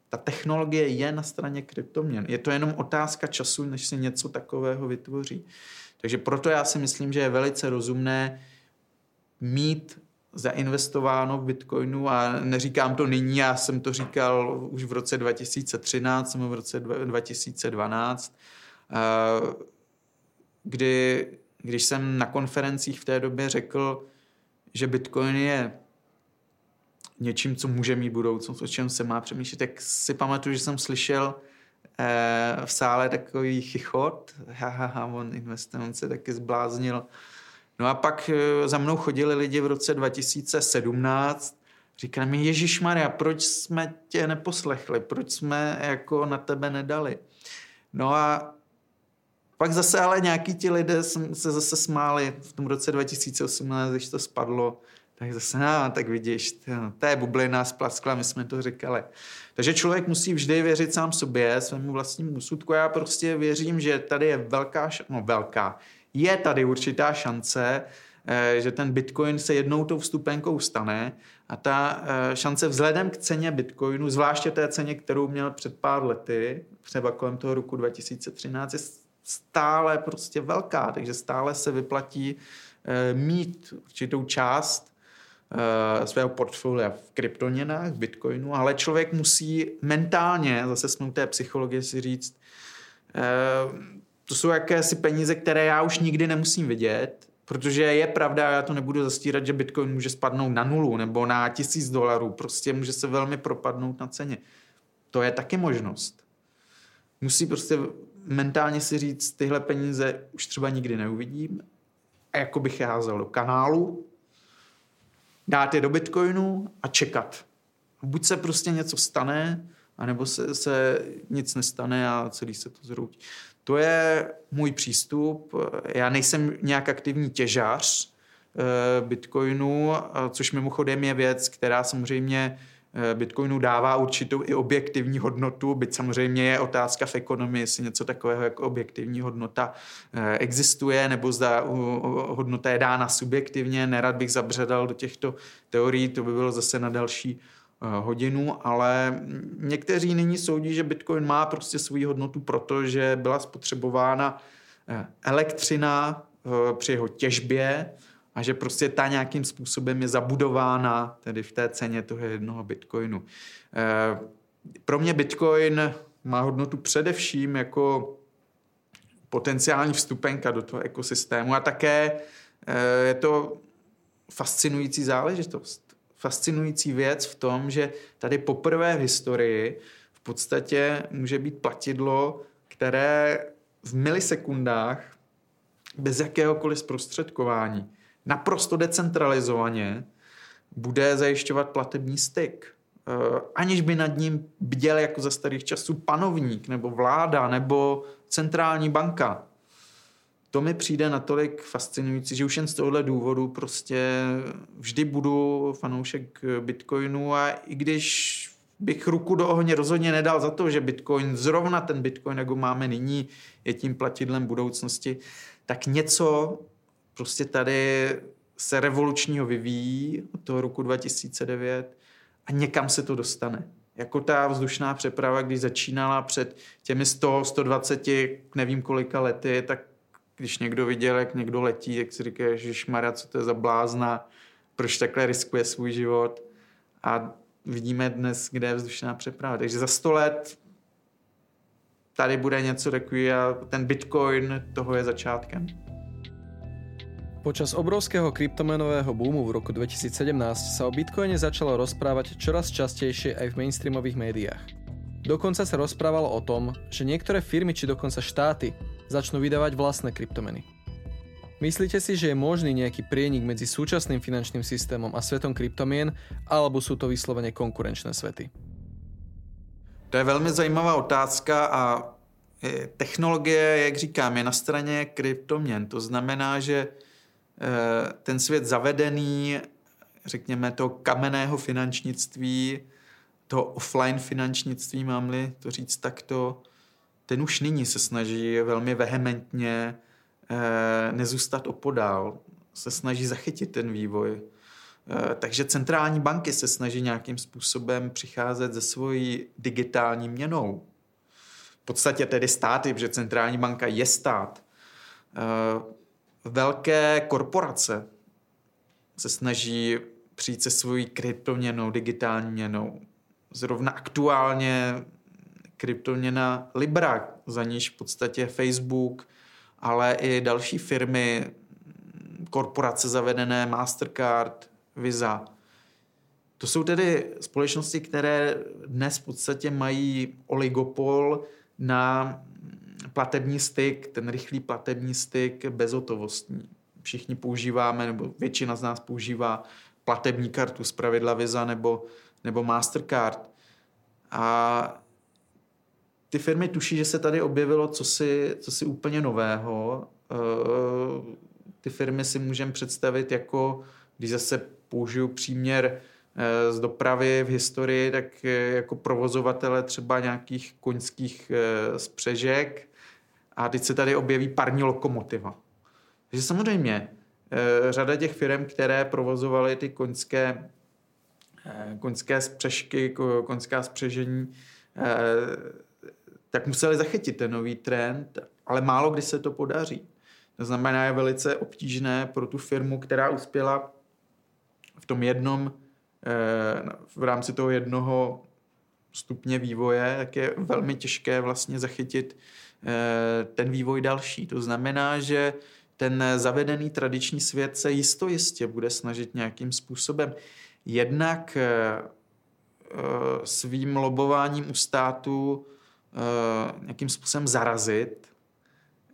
Ta technologie je na straně kryptoměn. Je to jenom otázka času, než se něco takového vytvoří. Takže proto já si myslím, že je velice rozumné mít zainvestováno v Bitcoinu a neříkám to nyní, já jsem to říkal už v roce 2013 nebo v roce 2012, eh, kdy, když jsem na konferencích v té době řekl, že Bitcoin je něčím, co může mít budoucnost, o čem se má přemýšlet, tak si pamatuju, že jsem slyšel eh, v sále takový chichot, haha, on investuje, on se taky zbláznil, No a pak eh, za mnou chodili lidi v roce 2017, říkali mi, Ježíš Maria, proč jsme tě neposlechli, proč jsme jako na tebe nedali. No a pak zase ale nějaký ti lidé se zase smáli v tom roce 2018, když to spadlo, tak zase, no, tak vidíš, to je bublina splaskla, my jsme to říkali. Takže člověk musí vždy věřit sám sobě, svému vlastnímu úsudku. Já prostě věřím, že tady je velká, no velká, je tady určitá šance, eh, že ten Bitcoin se jednou tou vstupenkou stane a ta eh, šance vzhledem k ceně Bitcoinu, zvláště té ceně, kterou měl před pár lety, třeba kolem toho roku 2013, je stále prostě velká, takže stále se vyplatí eh, mít určitou část svého portfolia v kryptoměnách, v bitcoinu, ale člověk musí mentálně, zase jsme u té psychologie si říct, to jsou jakési peníze, které já už nikdy nemusím vidět, protože je pravda, já to nebudu zastírat, že Bitcoin může spadnout na nulu nebo na tisíc dolarů, prostě může se velmi propadnout na ceně. To je taky možnost. Musí prostě mentálně si říct, tyhle peníze už třeba nikdy neuvidím a jako bych házel do kanálu, dát je do Bitcoinu a čekat. Buď se prostě něco stane, anebo se, se nic nestane a celý se to zhroutí. To je můj přístup. Já nejsem nějak aktivní těžář eh, Bitcoinu, což mimochodem je věc, která samozřejmě Bitcoinu dává určitou i objektivní hodnotu, byť samozřejmě je otázka v ekonomii, jestli něco takového jako objektivní hodnota eh, existuje, nebo zda hodnota je dána subjektivně. Nerad bych zabředal do těchto teorií, to by bylo zase na další Eh, hodinu, ale někteří nyní soudí, že Bitcoin má prostě svou hodnotu, protože byla spotřebována eh, elektřina eh, při jeho těžbě a že prostě ta nějakým způsobem je zabudována tedy v té ceně toho jednoho Bitcoinu. Pro mě Bitcoin má hodnotu především jako potenciální vstupenka do toho ekosystému a také je to fascinující záležitost fascinující věc v tom, že tady poprvé v historii v podstatě může být platidlo, které v milisekundách bez jakéhokoliv zprostředkování, naprosto decentralizovaně, bude zajišťovat platební styk. Eh, aniž by nad ním bděl jako za starých časů panovník, nebo vláda, nebo centrální banka to mi přijde natolik fascinující, že už jen z tohohle důvodu prostě vždy budu fanoušek Bitcoinu a i když bych ruku do ohně rozhodně nedal za to, že Bitcoin, zrovna ten Bitcoin, jak ho máme nyní, je tím platidlem budoucnosti, tak něco prostě tady se revolučního vyvíjí od toho roku 2009 a někam se to dostane. Jako ta vzdušná přeprava, když začínala před těmi 100, 120, nevím kolika lety, tak když někdo viděl, jak někdo letí, tak si říká, že Maria, co to je za blázna, proč takhle riskuje svůj život. A vidíme dnes, kde je vzdušná přeprava. Takže za sto let tady bude něco takový a ten Bitcoin toho je začátkem. Počas obrovského kryptomenového boomu v roku 2017 sa o Bitcoine začalo rozprávať čoraz častejšie aj v mainstreamových médiách. Dokonca sa rozprávalo o tom, že niektoré firmy či dokonca štáty začnú vydávať vlastné kryptomeny. Myslíte si, že je možný nejaký prienik medzi súčasným finančným systémom a svetom kryptomien, alebo sú to vyslovene konkurenčné svety? To je velmi zajímavá otázka a technologie, jak říkám, je na straně kryptoměn. To znamená, že eh, ten svět zavedený, řekněme, toho kamenného finančnictví, toho offline finančnictví, mám-li to říct takto, ten už nyní se snaží velmi vehementně eh, nezůstat opodál. se snaží zachytit ten vývoj. Eh, takže centrální banky se snaží nějakým způsobem přicházet ze svojí digitální měnou. V podstatě tedy státy, protože centrální banka je stát. Velké korporace se snaží přijít se svojí kryptoměnou, digitální měnou. Zrovna aktuálně kryptoměna Libra, za níž v podstatě Facebook, ale i další firmy, korporace zavedené Mastercard, Visa. To jsou tedy společnosti, které dnes v podstatě mají oligopol na platební styk, ten rychlý platební styk bezhotovostní. Všichni používáme, nebo většina z nás používá platební kartu z pravidla Visa nebo, nebo Mastercard. A ty firmy tuší, že se tady objevilo cosi, cosi úplně nového. Eh, ty firmy si můžeme představit jako, když zase použiju příměr eh, z dopravy v historii, tak eh, jako provozovatele třeba nějakých koňských spřežek a teď se tady objeví parní lokomotiva. Takže samozřejmě řada těch firm, které provozovaly ty koňské, koňské spřežky, koňská spřežení, tak museli zachytit ten nový trend, ale málo kdy se to podaří. To znamená, je velice obtížné pro tu firmu, která uspěla v tom jednom, eh, v rámci toho jednoho stupně vývoje, tak je velmi těžké vlastně zachytit eh, ten vývoj další. To znamená, že ten zavedený tradiční svět se jisto jistě bude snažit nějakým způsobem jednak eh, svým lobováním u státu Eh, nějakým způsobem zarazit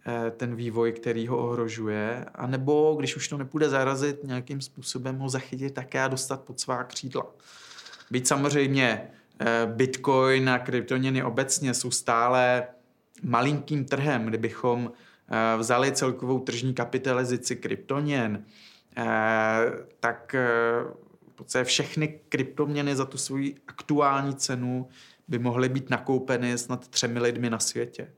eh, ten vývoj, který ho ohrožuje, anebo když už to nepůjde zarazit, nějakým způsobem ho zachytit také a dostat pod svá křídla. Byť samozřejmě eh, Bitcoin a kryptoměny obecně jsou stále malinkým trhem, kdybychom vzali celkovou tržní kapitalizaci kryptoměn, tak v podstatě všechny kryptoměny za tu svoji aktuální cenu by mohly být nakoupeny snad třemi lidmi na světě.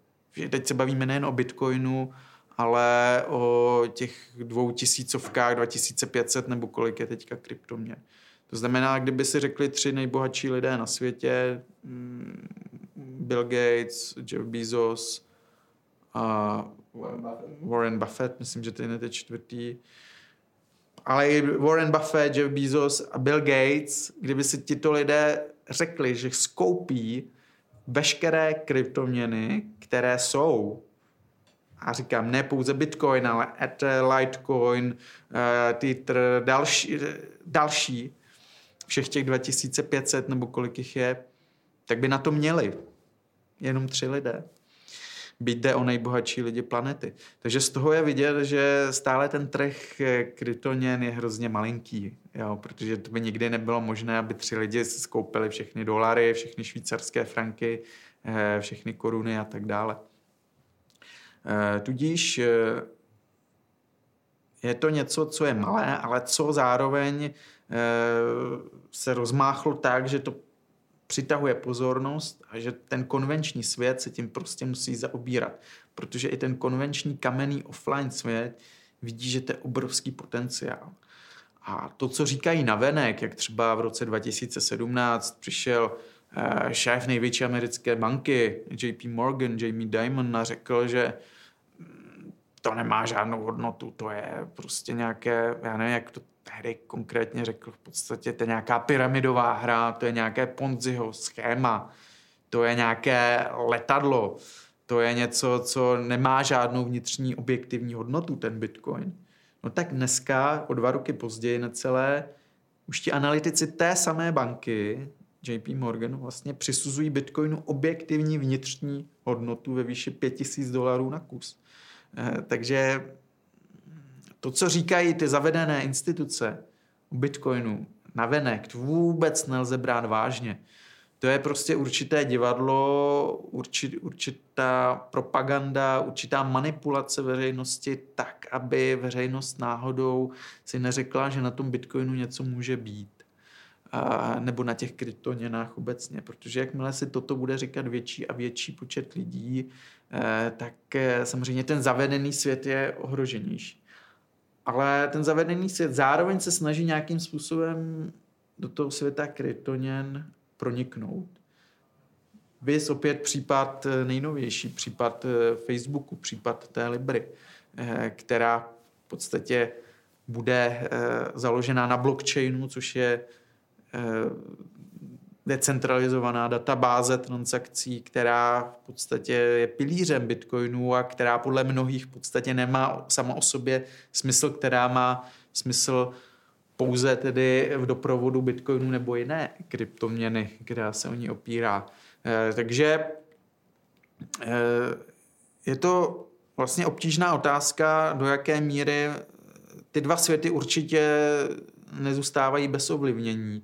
Teď se bavíme nejen o Bitcoinu, ale o těch dvou tisícovkách, 2500 nebo kolik je teďka kryptoměn. To znamená, kdyby si řekli tři nejbohatší lidé na světě, mm, Bill Gates, Jeff Bezos a Warren Buffett, Warren Buffett myslím, že to je teď čtvrtý, ale i Warren Buffett, Jeff Bezos a Bill Gates, kdyby si tito lidé řekli, že skoupí veškeré kryptoměny, které jsou a říkám, ne pouze Bitcoin, ale Ether, Litecoin, uh, Tether, další, další, všech těch 2500 nebo kolik jich je, tak by na to měli jenom tři lidé byť jde o nejbohatší lidi planety. Takže z toho je vidět, že stále ten trh kryptoměn je hrozně malinký, jo, protože to by nikdy nebylo možné, aby tři lidi skoupili všechny dolary, všechny švýcarské franky, eh, všechny koruny a tak dále. Eh, tudíž eh, je to něco, co je malé, ale co zároveň se rozmáchlo tak, že to přitahuje pozornost a že ten konvenční svět se tím prostě musí zaobírat. Protože i ten konvenční kamenný offline svět vidí, že to je obrovský potenciál. A to, co říkají navenek, jak třeba v roce 2017 přišel eh, šéf největší americké banky JP Morgan, Jamie Dimon a řekl, že mm, to nemá žádnou hodnotu, to je prostě nějaké, já nevím, jak to tehdy konkrétně řekl, v podstatě to je nějaká pyramidová hra, to je nějaké Ponziho schéma, to je nějaké letadlo, to je něco, co nemá žádnou vnitřní objektivní hodnotu, ten Bitcoin. No tak dneska, o dva roky později necelé, už ti analytici té samé banky, JP Morgan, vlastně přisuzují Bitcoinu objektivní vnitřní hodnotu ve výši 5000 dolarů na kus. Eh, takže to, co říkají ty zavedené instituce o Bitcoinu na venek, vůbec nelze brát vážně. To je prostě určité divadlo, určit, určitá propaganda, určitá manipulace veřejnosti tak, aby veřejnost náhodou si neřekla, že na tom Bitcoinu něco může být. A, nebo na těch kryptoměnách obecně, protože jakmile si toto bude říkat větší a větší počet lidí, eh, tak eh, samozřejmě ten zavedený svět je ohroženější. Ale ten zavedený svět zároveň se snaží nějakým způsobem do toho světa kryptoněn proniknout. Vys opět případ eh, nejnovější, případ eh, Facebooku, případ té Libry, eh, která v podstatě bude založená na blockchainu, což je decentralizovaná databáze transakcí, která v podstatě je pilířem Bitcoinu a která podle mnohých v podstatě nemá sama o sobě smysl, která má smysl pouze tedy v doprovodu Bitcoinu nebo jiné kryptoměny, která se o ní opírá. Eh, takže eh, je to vlastně obtížná otázka, do jaké míry ty dva světy určitě nezůstávají bez ovlivnění.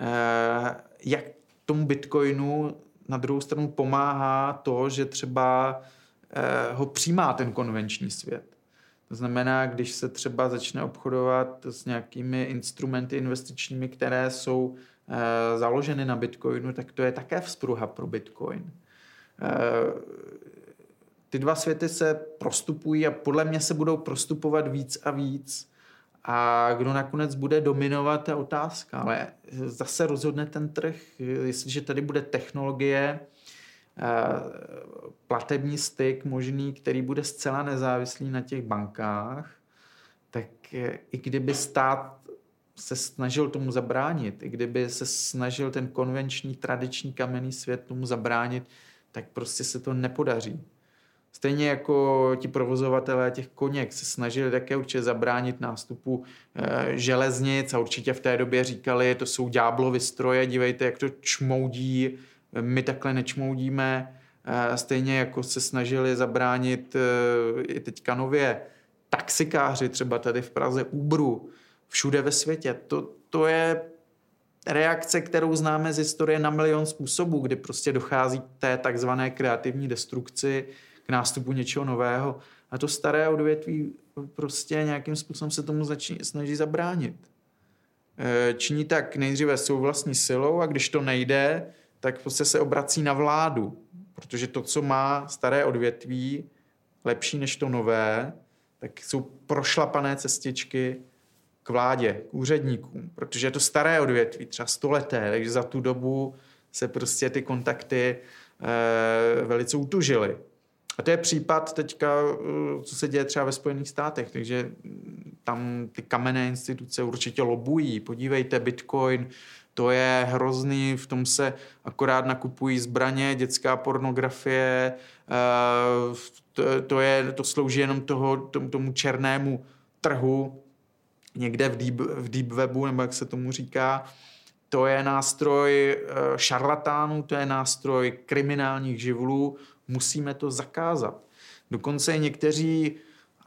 Eh, jak tomu Bitcoinu na druhou stranu pomáhá to, že třeba ho přijímá ten konvenční svět. To znamená, když se třeba začne obchodovat s nějakými instrumenty investičními, které jsou e, založeny na Bitcoinu, tak to je také vzpruha pro Bitcoin. Ty dva světy se prostupují a podle mě se budou prostupovat víc a víc. A kdo nakonec bude dominovat, je otázka. Ale zase rozhodne ten trh, jestliže tady bude technologie, platební styk možný, který bude zcela nezávislý na těch bankách, tak i kdyby stát se snažil tomu zabránit, i kdyby se snažil ten konvenční, tradiční kamenný svět tomu zabránit, tak prostě se to nepodaří. Stejně jako ti provozovatelé těch koněk se snažili také určitě zabránit nástupu e, železnic a určitě v té době říkali, to jsou ďáblovy stroje, dívejte, jak to čmoudí, my takhle nečmoudíme, stejně jako se snažili zabránit e, i teďka nově taxikáři, třeba tady v Praze, Uberu, všude ve světě. To, to je reakce, kterou známe z historie na milion způsobů, kdy prostě dochází k té takzvané kreativní destrukci, k nástupu něčeho nového. A to staré odvětví prostě nějakým způsobem se tomu začí, snaží zabránit. E, činí tak nejdříve svou vlastní silou a když to nejde, tak prostě se obrací na vládu, protože to, co má staré odvětví, lepší než to nové, tak jsou prošlapané cestičky k vládě, k úředníkům, protože je to staré odvětví, třeba stoleté, takže za tu dobu se prostě ty kontakty e, velice utužily. A to je případ teďka, eh, co se děje třeba ve Spojených státech, takže tam ty kamenné instituce určitě lobují. Podívejte, Bitcoin, to je hrozný, v tom se akorát nakupují zbraně, dětská pornografie, eh, to, je, to slouží jenom toho, tomu, tomu černému trhu, někde v deep, v deep webu, nebo jak se tomu říká, to je nástroj eh, šarlatánů, to je nástroj kriminálních živlů, musíme to zakázat. Dokonce někteří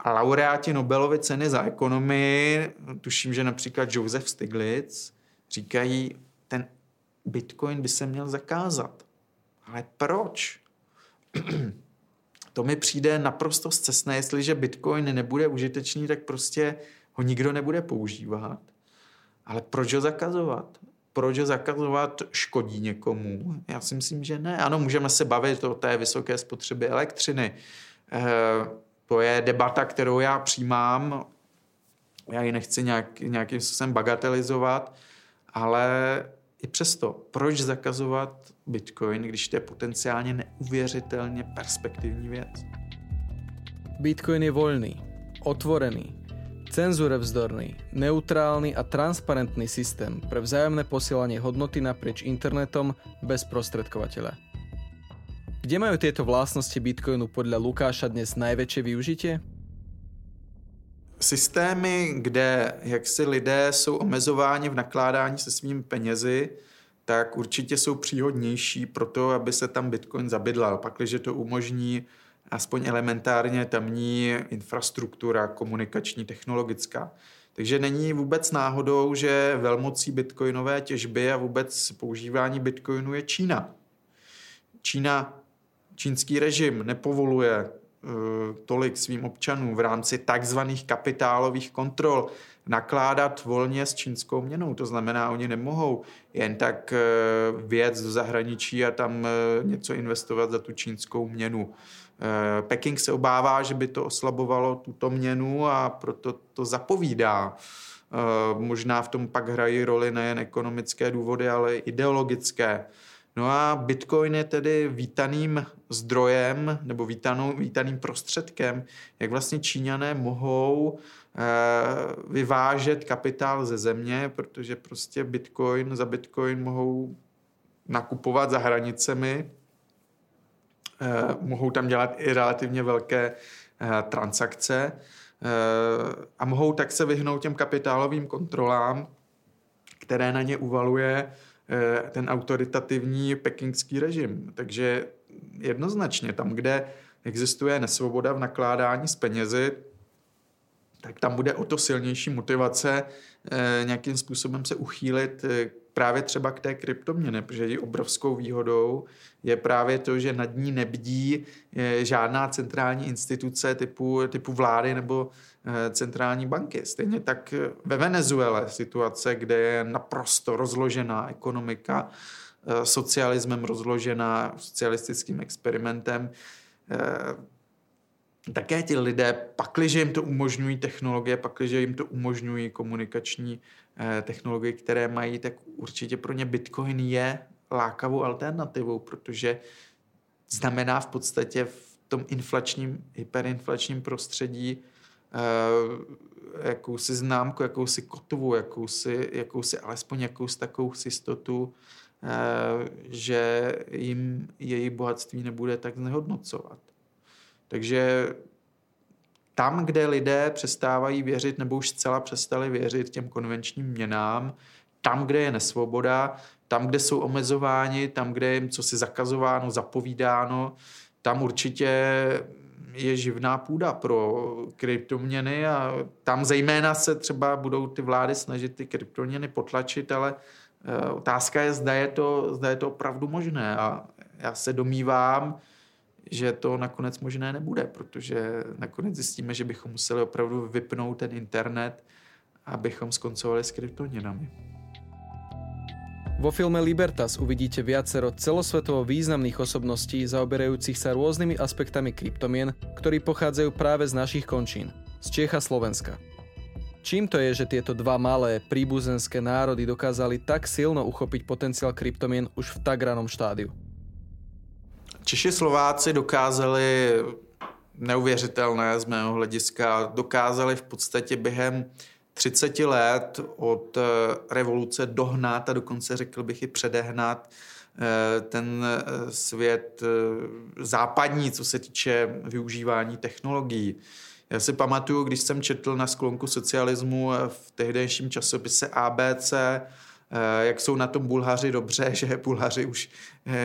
laureáti Nobelovy ceny za ekonomii, tuším, že například Joseph Stiglitz, říkají, ten bitcoin by se měl zakázat. Ale proč? to mi přijde naprosto zcestné, jestliže bitcoin nebude užitečný, tak prostě ho nikdo nebude používat. Ale proč ho zakazovat? Proč zakazovat škodí někomu? Já si myslím, že ne. Ano, můžeme se bavit o té vysoké spotřeby elektřiny. E, to je debata, kterou já přijímám. Já ji nechci nějak, nějakým způsobem bagatelizovat, ale i přesto, proč zakazovat Bitcoin, když to je potenciálně neuvěřitelně perspektivní věc? Bitcoin je voľný, otvorený, cenzure vzdorný, neutrálny a transparentný systém pre vzájomné posielanie hodnoty naprieč internetom bez prostredkovateľa. Kde majú tieto vlastnosti Bitcoinu podľa Lukáša dnes najväčšie využitie? systémy, kde jaksi lidé jsou omezováni v nakládání se svými penězi, tak určitě jsou příhodnější pro to, aby se tam Bitcoin zabydlal. Pakliže to umožní aspoň elementárně tamní infrastruktura komunikační, technologická. Takže není vůbec náhodou, že velmocí bitcoinové těžby a vůbec používání bitcoinu je Čína. Čína, čínský režim nepovoluje Eh, tolik svým občanům v rámci takzvaných kapitálových kontrol nakládat volně s čínskou měnou. To znamená, oni nemohou jen tak eh, věc do zahraničí a tam eh, něco investovat za tu čínskou měnu. Eh, Peking se obává, že by to oslabovalo tuto měnu a proto to zapovídá. Možná v tom pak hrají roli nejen ekonomické důvody, ale i ideologické. No a Bitcoin je tedy vítaným zdrojem nebo vítanou, vítaným prostředkem, jak vlastně Číňané mohou eh, vyvážet kapitál ze země, protože prostě Bitcoin za Bitcoin mohou nakupovat za hranicemi, eh, mohou tam dělat i relativně velké eh, transakce a mohou tak se vyhnout těm kapitálovým kontrolám, které na ně uvaluje Eh, ten autoritativní pekingský režim. Takže jednoznačně tam, kde existuje nesvoboda v nakládání s penězi, tak tam bude o to silnější motivace eh, nějakým způsobem se uchýlit eh, právě třeba k té kryptoměně, protože její obrovskou výhodou je právě to, že nad ní nebdí žádná centrální instituce typu, typu vlády nebo Eh, centrální banky. Stejně tak ve Venezuele situace, kde je naprosto rozložená ekonomika, eh, socialismem rozložená, socialistickým experimentem, eh, také ti lidé, pakliže jim to umožňují technologie, pakliže jim to umožňují komunikační technologie, které mají, tak určitě pro ně Bitcoin je lákavou alternativou, protože znamená v podstatě v tom inflačním, hyperinflačním prostředí Eh, jakousi známku, jakousi kotvu, jakousi, jakousi alespoň jakousi takovou jistotu, eh, že jim její bohatství nebude tak znehodnocovat. Takže tam, kde lidé přestávají věřit nebo už zcela přestali věřit těm konvenčním měnám, tam, kde je nesvoboda, tam, kde jsou omezováni, tam, kde je jim co si zakazováno, zapovídáno, tam určitě je živná půda pro kryptoměny a tam zejména se třeba budou ty vlády snažit ty kryptoměny potlačit, ale eh, otázka je, zda je to, zda je to opravdu možné. A já se domývám, že to nakonec možné nebude, protože nakonec zjistíme, že bychom museli opravdu vypnout ten internet, abychom skoncovali s kryptoměnami. Vo filme Libertas uvidíte viacero celosvetovo významných osobností zaoberajúcich sa rôznymi aspektami kryptomien, ktorí pochádzajú práve z našich končín, z Čech a Slovenska. Čím to je, že tieto dva malé príbuzenské národy dokázali tak silno uchopiť potenciál kryptomien už v tak ranom štádiu? Češi Slováci dokázali neuvěřitelné z mého hlediska, dokázali v podstatě během 30 let od eh, revoluce dohnat a dokonce řekl bych i předehnat eh, ten eh, svět západní, co se týče využívání technologií. Já si pamatuju, když jsem četl na sklonku socialismu v tehdejším časopise ABC, jak jsou na tom Bulhaři dobře, že Bulhaři už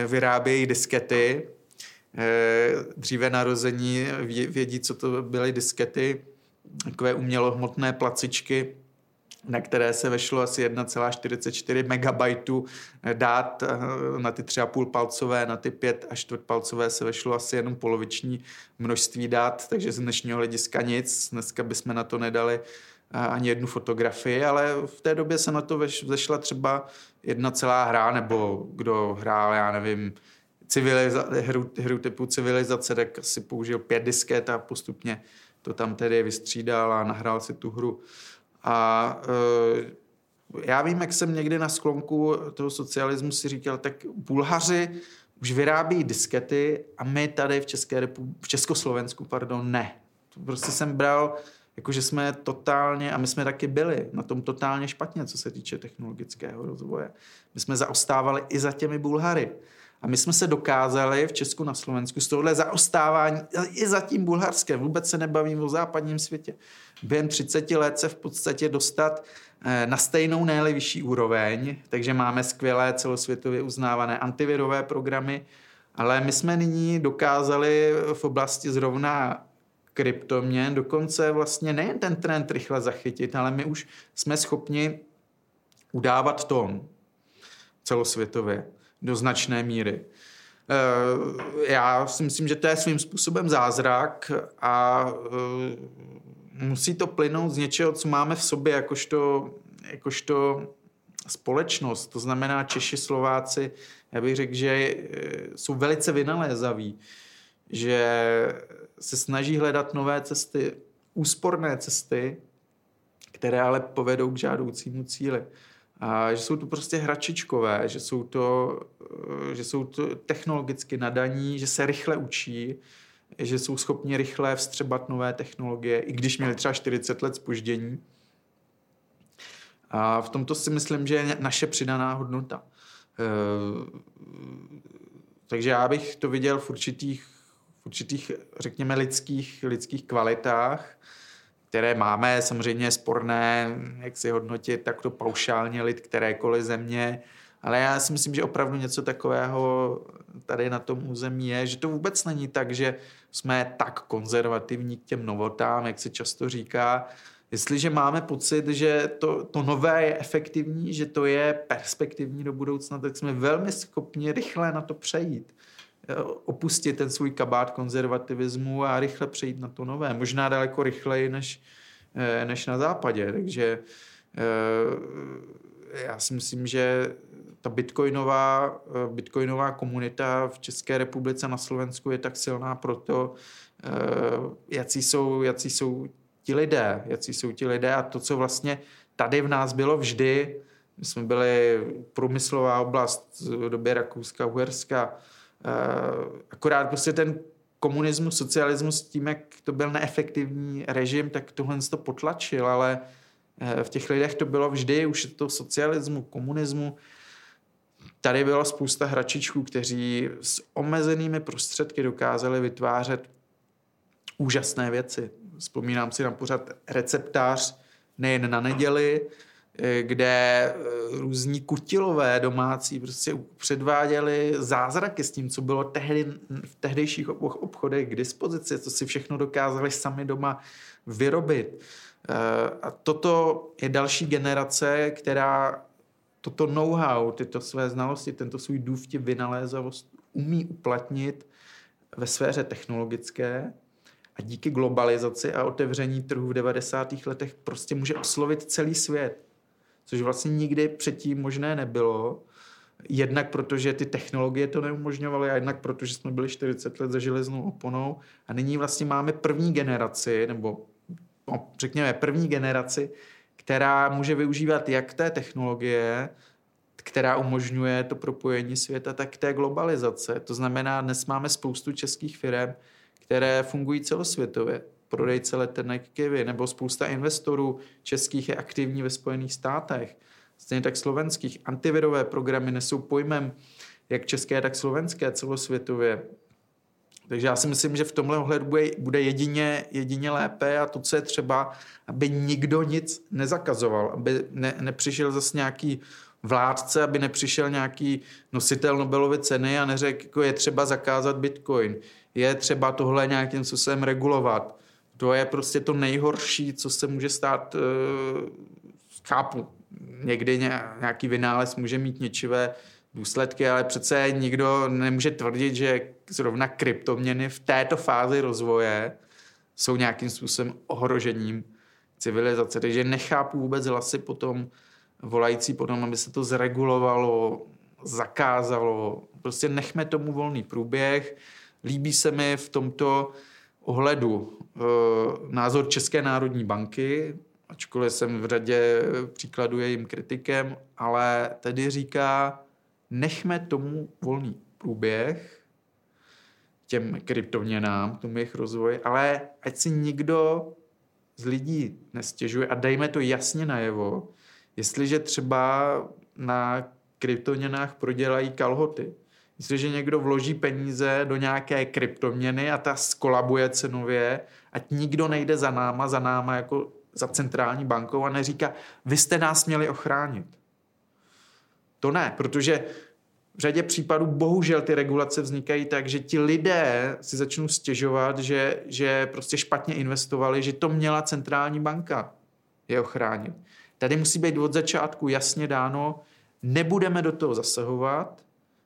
vyrábějí diskety. Dříve narození vědí, co to byly diskety takové umělohmotné placičky, na které se vešlo asi 1,44 megabajtu dát na ty 3,5 palcové, na ty 5 až 4 palcové se vešlo asi jenom poloviční množství dát, takže z dnešního hlediska nic. Dneska bychom na to nedali ani jednu fotografii, ale v té době se na to vešla třeba jedna celá hra, nebo kdo hrál, já nevím, civiliza- hru, hru typu civilizace, tak asi použil pět disket a postupně to tam tedy vystřídal a nahrál si tu hru. A e, já vím, jak jsem někdy na sklonku toho socialismu si říkal, tak Bulhaři už vyrábí diskety a my tady v, České repu- v Československu pardon, ne. To prostě jsem bral, jakože jsme totálně, a my jsme taky byli na tom totálně špatně, co se týče technologického rozvoje. My jsme zaostávali i za těmi Bulhary. A my jsme se dokázali v Česku na Slovensku z tohohle zaostávání i za tím bulharském, vůbec se nebavím o západním světě, během 30 let se v podstatě dostat eh, na stejnou nejli vyšší úroveň, takže máme skvělé celosvětově uznávané antivirové programy, ale my jsme nyní dokázali v oblasti zrovna kryptoměn dokonce vlastně nejen ten trend rychle zachytit, ale my už jsme schopni udávat tón celosvětově do značné míry. Eh, já si myslím, že to je svým způsobem zázrak a eh, musí to plynout z něčeho, co máme v sobě, jakožto, jakožto společnost. To znamená Češi, Slováci, já bych řekl, že eh, jsou velice vynalézaví, že se snaží hledat nové cesty, úsporné cesty, které ale povedou k žádoucímu cíli. A že jsou to prostě hračičkové, že jsou to, eh, že jsou to technologicky nadaní, že se rychle učí, že jsou schopni rychle vstřebat nové technologie, i když měli třeba 40 let spoždění. A v tomto si myslím, že je naše přidaná hodnota. Eh, takže já bych to viděl v určitých, určitých řekněme, lidských, lidských kvalitách, které máme, samozřejmě sporné, jak si hodnotit takto paušálně lid kterékoliv země, ale já si myslím, že opravdu něco takového tady na tom území je, že to vůbec není tak, že jsme tak konzervativní k těm novotám, jak se často říká. Jestliže máme pocit, že to, to nové je efektivní, že to je perspektivní do budoucna, tak jsme velmi schopni rychle na to přejít. Opustit ten svůj kabát konzervativismu a rychle přejít na to nové. Možná daleko rychleji než, eh, než na západě. Takže eh, já si myslím, že ta bitcoinová, eh, bitcoinová komunita v České republice na Slovensku je tak silná proto, eh, jaký jsou, jaký jsou ti lidé, jaký jsou ti lidé a to, co vlastně tady v nás bylo vždy, my jsme byli průmyslová oblast v době Rakouska, Uherska, eh, akorát prostě ten komunismus, socialismus tím, jak to byl neefektivní režim, tak tohle to potlačil, ale v těch lidech to bylo vždy, už to socialismu, komunismu, tady byla spousta hračičků, kteří s omezenými prostředky dokázali vytvářet úžasné věci. Vzpomínám si na pořad receptář nejen na neděli, eh, kde eh, různí kutilové domácí prostě předváděli zázraky s tím, co bylo tehdy, v tehdejších obchodech k dispozici, co si všechno dokázali sami doma vyrobit. Eh, a toto je další generace, která toto know-how, tyto své znalosti, tento svůj důvtě vynalézavost umí uplatnit ve sféře technologické a díky globalizaci a otevření trhu v 90. letech prostě může oslovit celý svět, což vlastně nikdy předtím možné nebylo. Jednak protože ty technologie to neumožňovaly a jednak protože jsme byli 40 let za železnou oponou a nyní vlastně máme první generaci, nebo no, řekněme první generaci, která může využívat jak té technologie, která umožňuje to propojení světa, tak té globalizace. To znamená, dnes máme spoustu českých firm, které fungují celosvětově. Prodejce letenek Kivy nebo spousta investorů českých je aktivní ve Spojených státech. Stejně tak slovenských. Antivirové programy nesou pojmem jak české, tak slovenské celosvětově. Takže já si myslím, že v tomhle ohledu bude, bude jedině, jedině lépe a to, co je třeba, aby nikdo nic nezakazoval, aby ne, nepřišel zase nějaký vládce, aby nepřišel nějaký nositel Nobelovy ceny a neřekl, jako je třeba zakázat bitcoin, je třeba tohle nějakým způsobem regulovat. To je prostě to nejhorší, co se může stát, eh, chápu, někdy nějaký vynález může mít něčivé důsledky, ale přece nikdo nemůže tvrdit, že zrovna kryptoměny v této fázi rozvoje jsou nějakým způsobem ohrožením civilizace. Takže nechápu vůbec hlasy potom volající potom, aby se to zregulovalo, zakázalo. Prostě nechme tomu volný průběh. Líbí se mi v tomto ohledu e, názor České národní banky, ačkoliv jsem v řadě příkladů jejím kritikem, ale tedy říká, nechme tomu volný průběh, těm kryptoměnám, tomu jejich rozvoji, ale ať si nikdo z lidí nestěžuje a dejme to jasně najevo, jestliže třeba na kryptoměnách prodělají kalhoty, jestliže někdo vloží peníze do nějaké kryptoměny a ta skolabuje cenově, ať nikdo nejde za náma, za náma jako za centrální bankou a neříká, vy jste nás měli ochránit. To ne, protože v řadě případů bohužel ty regulace vznikají tak, že ti lidé si začnou stěžovat, že, že prostě špatně investovali, že to měla centrální banka je ochránit. Tady musí být od začátku jasně dáno, nebudeme do toho zasahovat,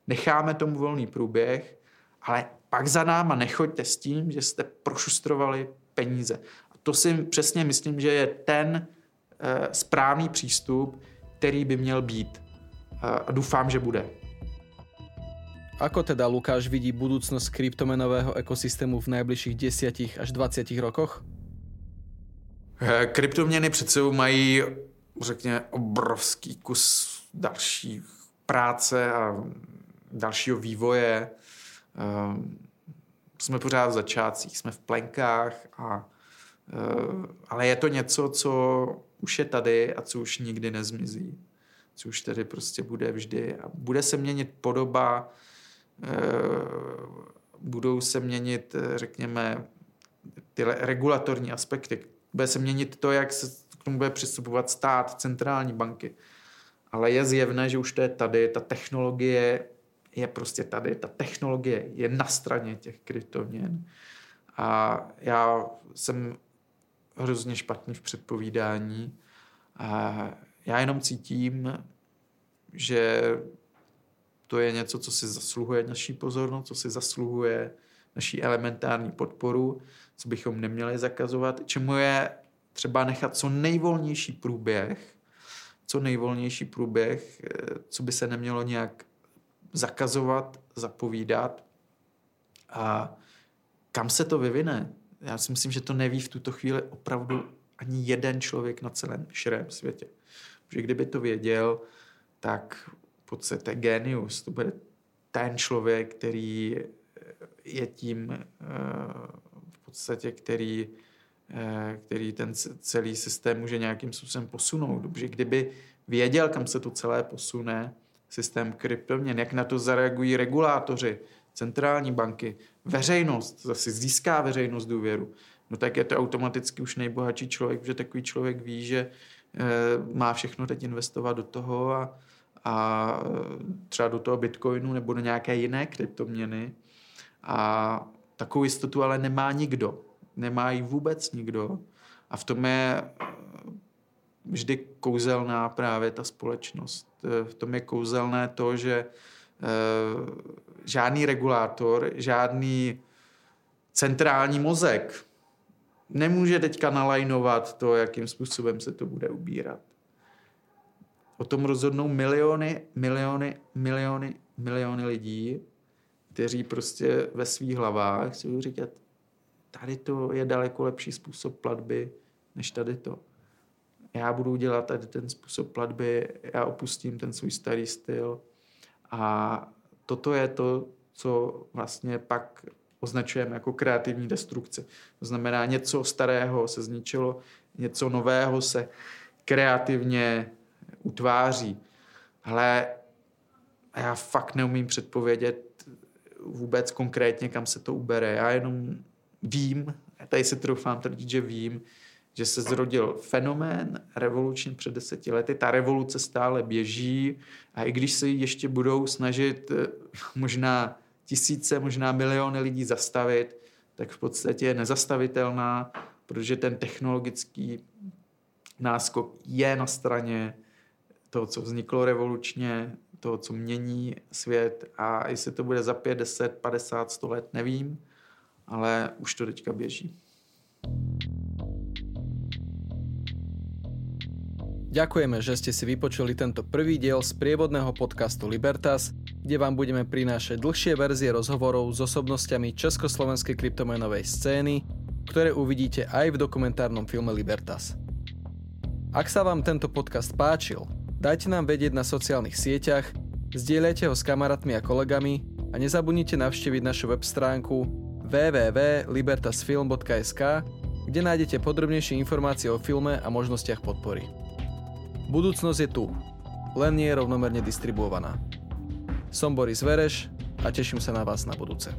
necháme tomu volný průběh, ale pak za náma nechoďte s tím, že jste prošustrovali peníze. A to si přesně myslím, že je ten uh, správný přístup, který by měl být. Uh, a doufám, že bude. Ako teda Lukáš vidí budúcnosť kryptomenového ekosystému v najbližších 10 až 20 rokoch? Kryptoměny před sebou mají, řekněme, obrovský kus další práce a dalšího vývoje. Ehm, jsme pořád v začátcích, jsme v plenkách, a, eh, ale je to něco, co už je tady a co už nikdy nezmizí. Co už tady prostě bude vždy. A bude se měnit podoba, eh, budou se měnit, eh, řekněme, ty regulatorní aspekty. Bude se měnit to, jak se k tomu bude přistupovat stát, centrální banky. Ale je zjevné, že už to je tady, ta technologie je prostě tady, ta technologie je na straně těch kryptoměn. A já jsem hrozně špatný v předpovídání. A já jenom cítím, že to je něco, co si zasluhuje naší pozornost, co si zasluhuje naší elementární podporu, co bychom neměli zakazovat, čemu je třeba nechat co nejvolnější průběh, co nejvolnější průběh, co by se nemělo nějak zakazovat, zapovídat a kam se to vyvine. Já si myslím, že to neví v tuto chvíli opravdu ani jeden člověk na celém širém světě. Protože kdyby to věděl, tak v podstatě genius. To bude ten člověk, který je tím eh, v podstatě, který, eh, který ten celý systém může nějakým způsobem posunout. Protože kdyby věděl, kam se to celé posune, systém kryptoměn, jak na to zareagují regulátoři, centrální banky, veřejnost, zase získá veřejnost důvěru, no tak je to automaticky už nejbohatší člověk, protože takový člověk ví, že e, má všechno teď investovat do toho a, a třeba do toho bitcoinu nebo do nějaké jiné kryptoměny. A takovou jistotu ale nemá nikdo. Nemá ji vůbec nikdo. A v tom je vždy kouzelná právě ta společnost. Eh, v tom je kouzelné to, že eh, žádný regulátor, žádný centrální mozek nemůže teďka nalajnovat to, jakým způsobem se to bude ubírat. O tom rozhodnou miliony, miliony, miliony, miliony lidí, kteří prostě ve svých hlavách si budou říkat, tady to je daleko lepší způsob platby, než tady to já budu dělat tady ten způsob platby, já opustím ten svůj starý styl a toto je to, co vlastně pak označujeme jako kreativní destrukce. To znamená, něco starého se zničilo, něco nového se kreativně utváří. Ale já fakt neumím předpovědět vůbec konkrétně, kam se to ubere. Já jenom vím, tady se troufám tvrdit, že vím, že se zrodil fenomén revoluční před deseti lety. Ta revoluce stále běží a i když se ještě budou snažit eh, možná tisíce, možná miliony lidí zastavit, tak v podstatě je nezastavitelná, protože ten technologický náskok je na straně toho, co vzniklo revolučně, toho, co mění svět a jestli to bude za 5, 10, 50, 100 let, nevím, ale už to teďka běží. Ďakujeme, že ste si vypočuli tento prvý diel z prievodného podcastu Libertas, kde vám budeme prinášať dlhšie verzie rozhovorov s osobnosťami československej kryptomenovej scény, ktoré uvidíte aj v dokumentárnom filme Libertas. Ak sa vám tento podcast páčil, dajte nám vedieť na sociálnych sieťach, zdieľajte ho s kamarátmi a kolegami a nezabudnite navštíviť našu web stránku www.libertasfilm.sk, kde nájdete podrobnejšie informácie o filme a možnostiach podpory. Budúcnosť je tu, len nie je rovnomerne distribuovaná. Som Boris Vereš a teším sa na vás na budúce.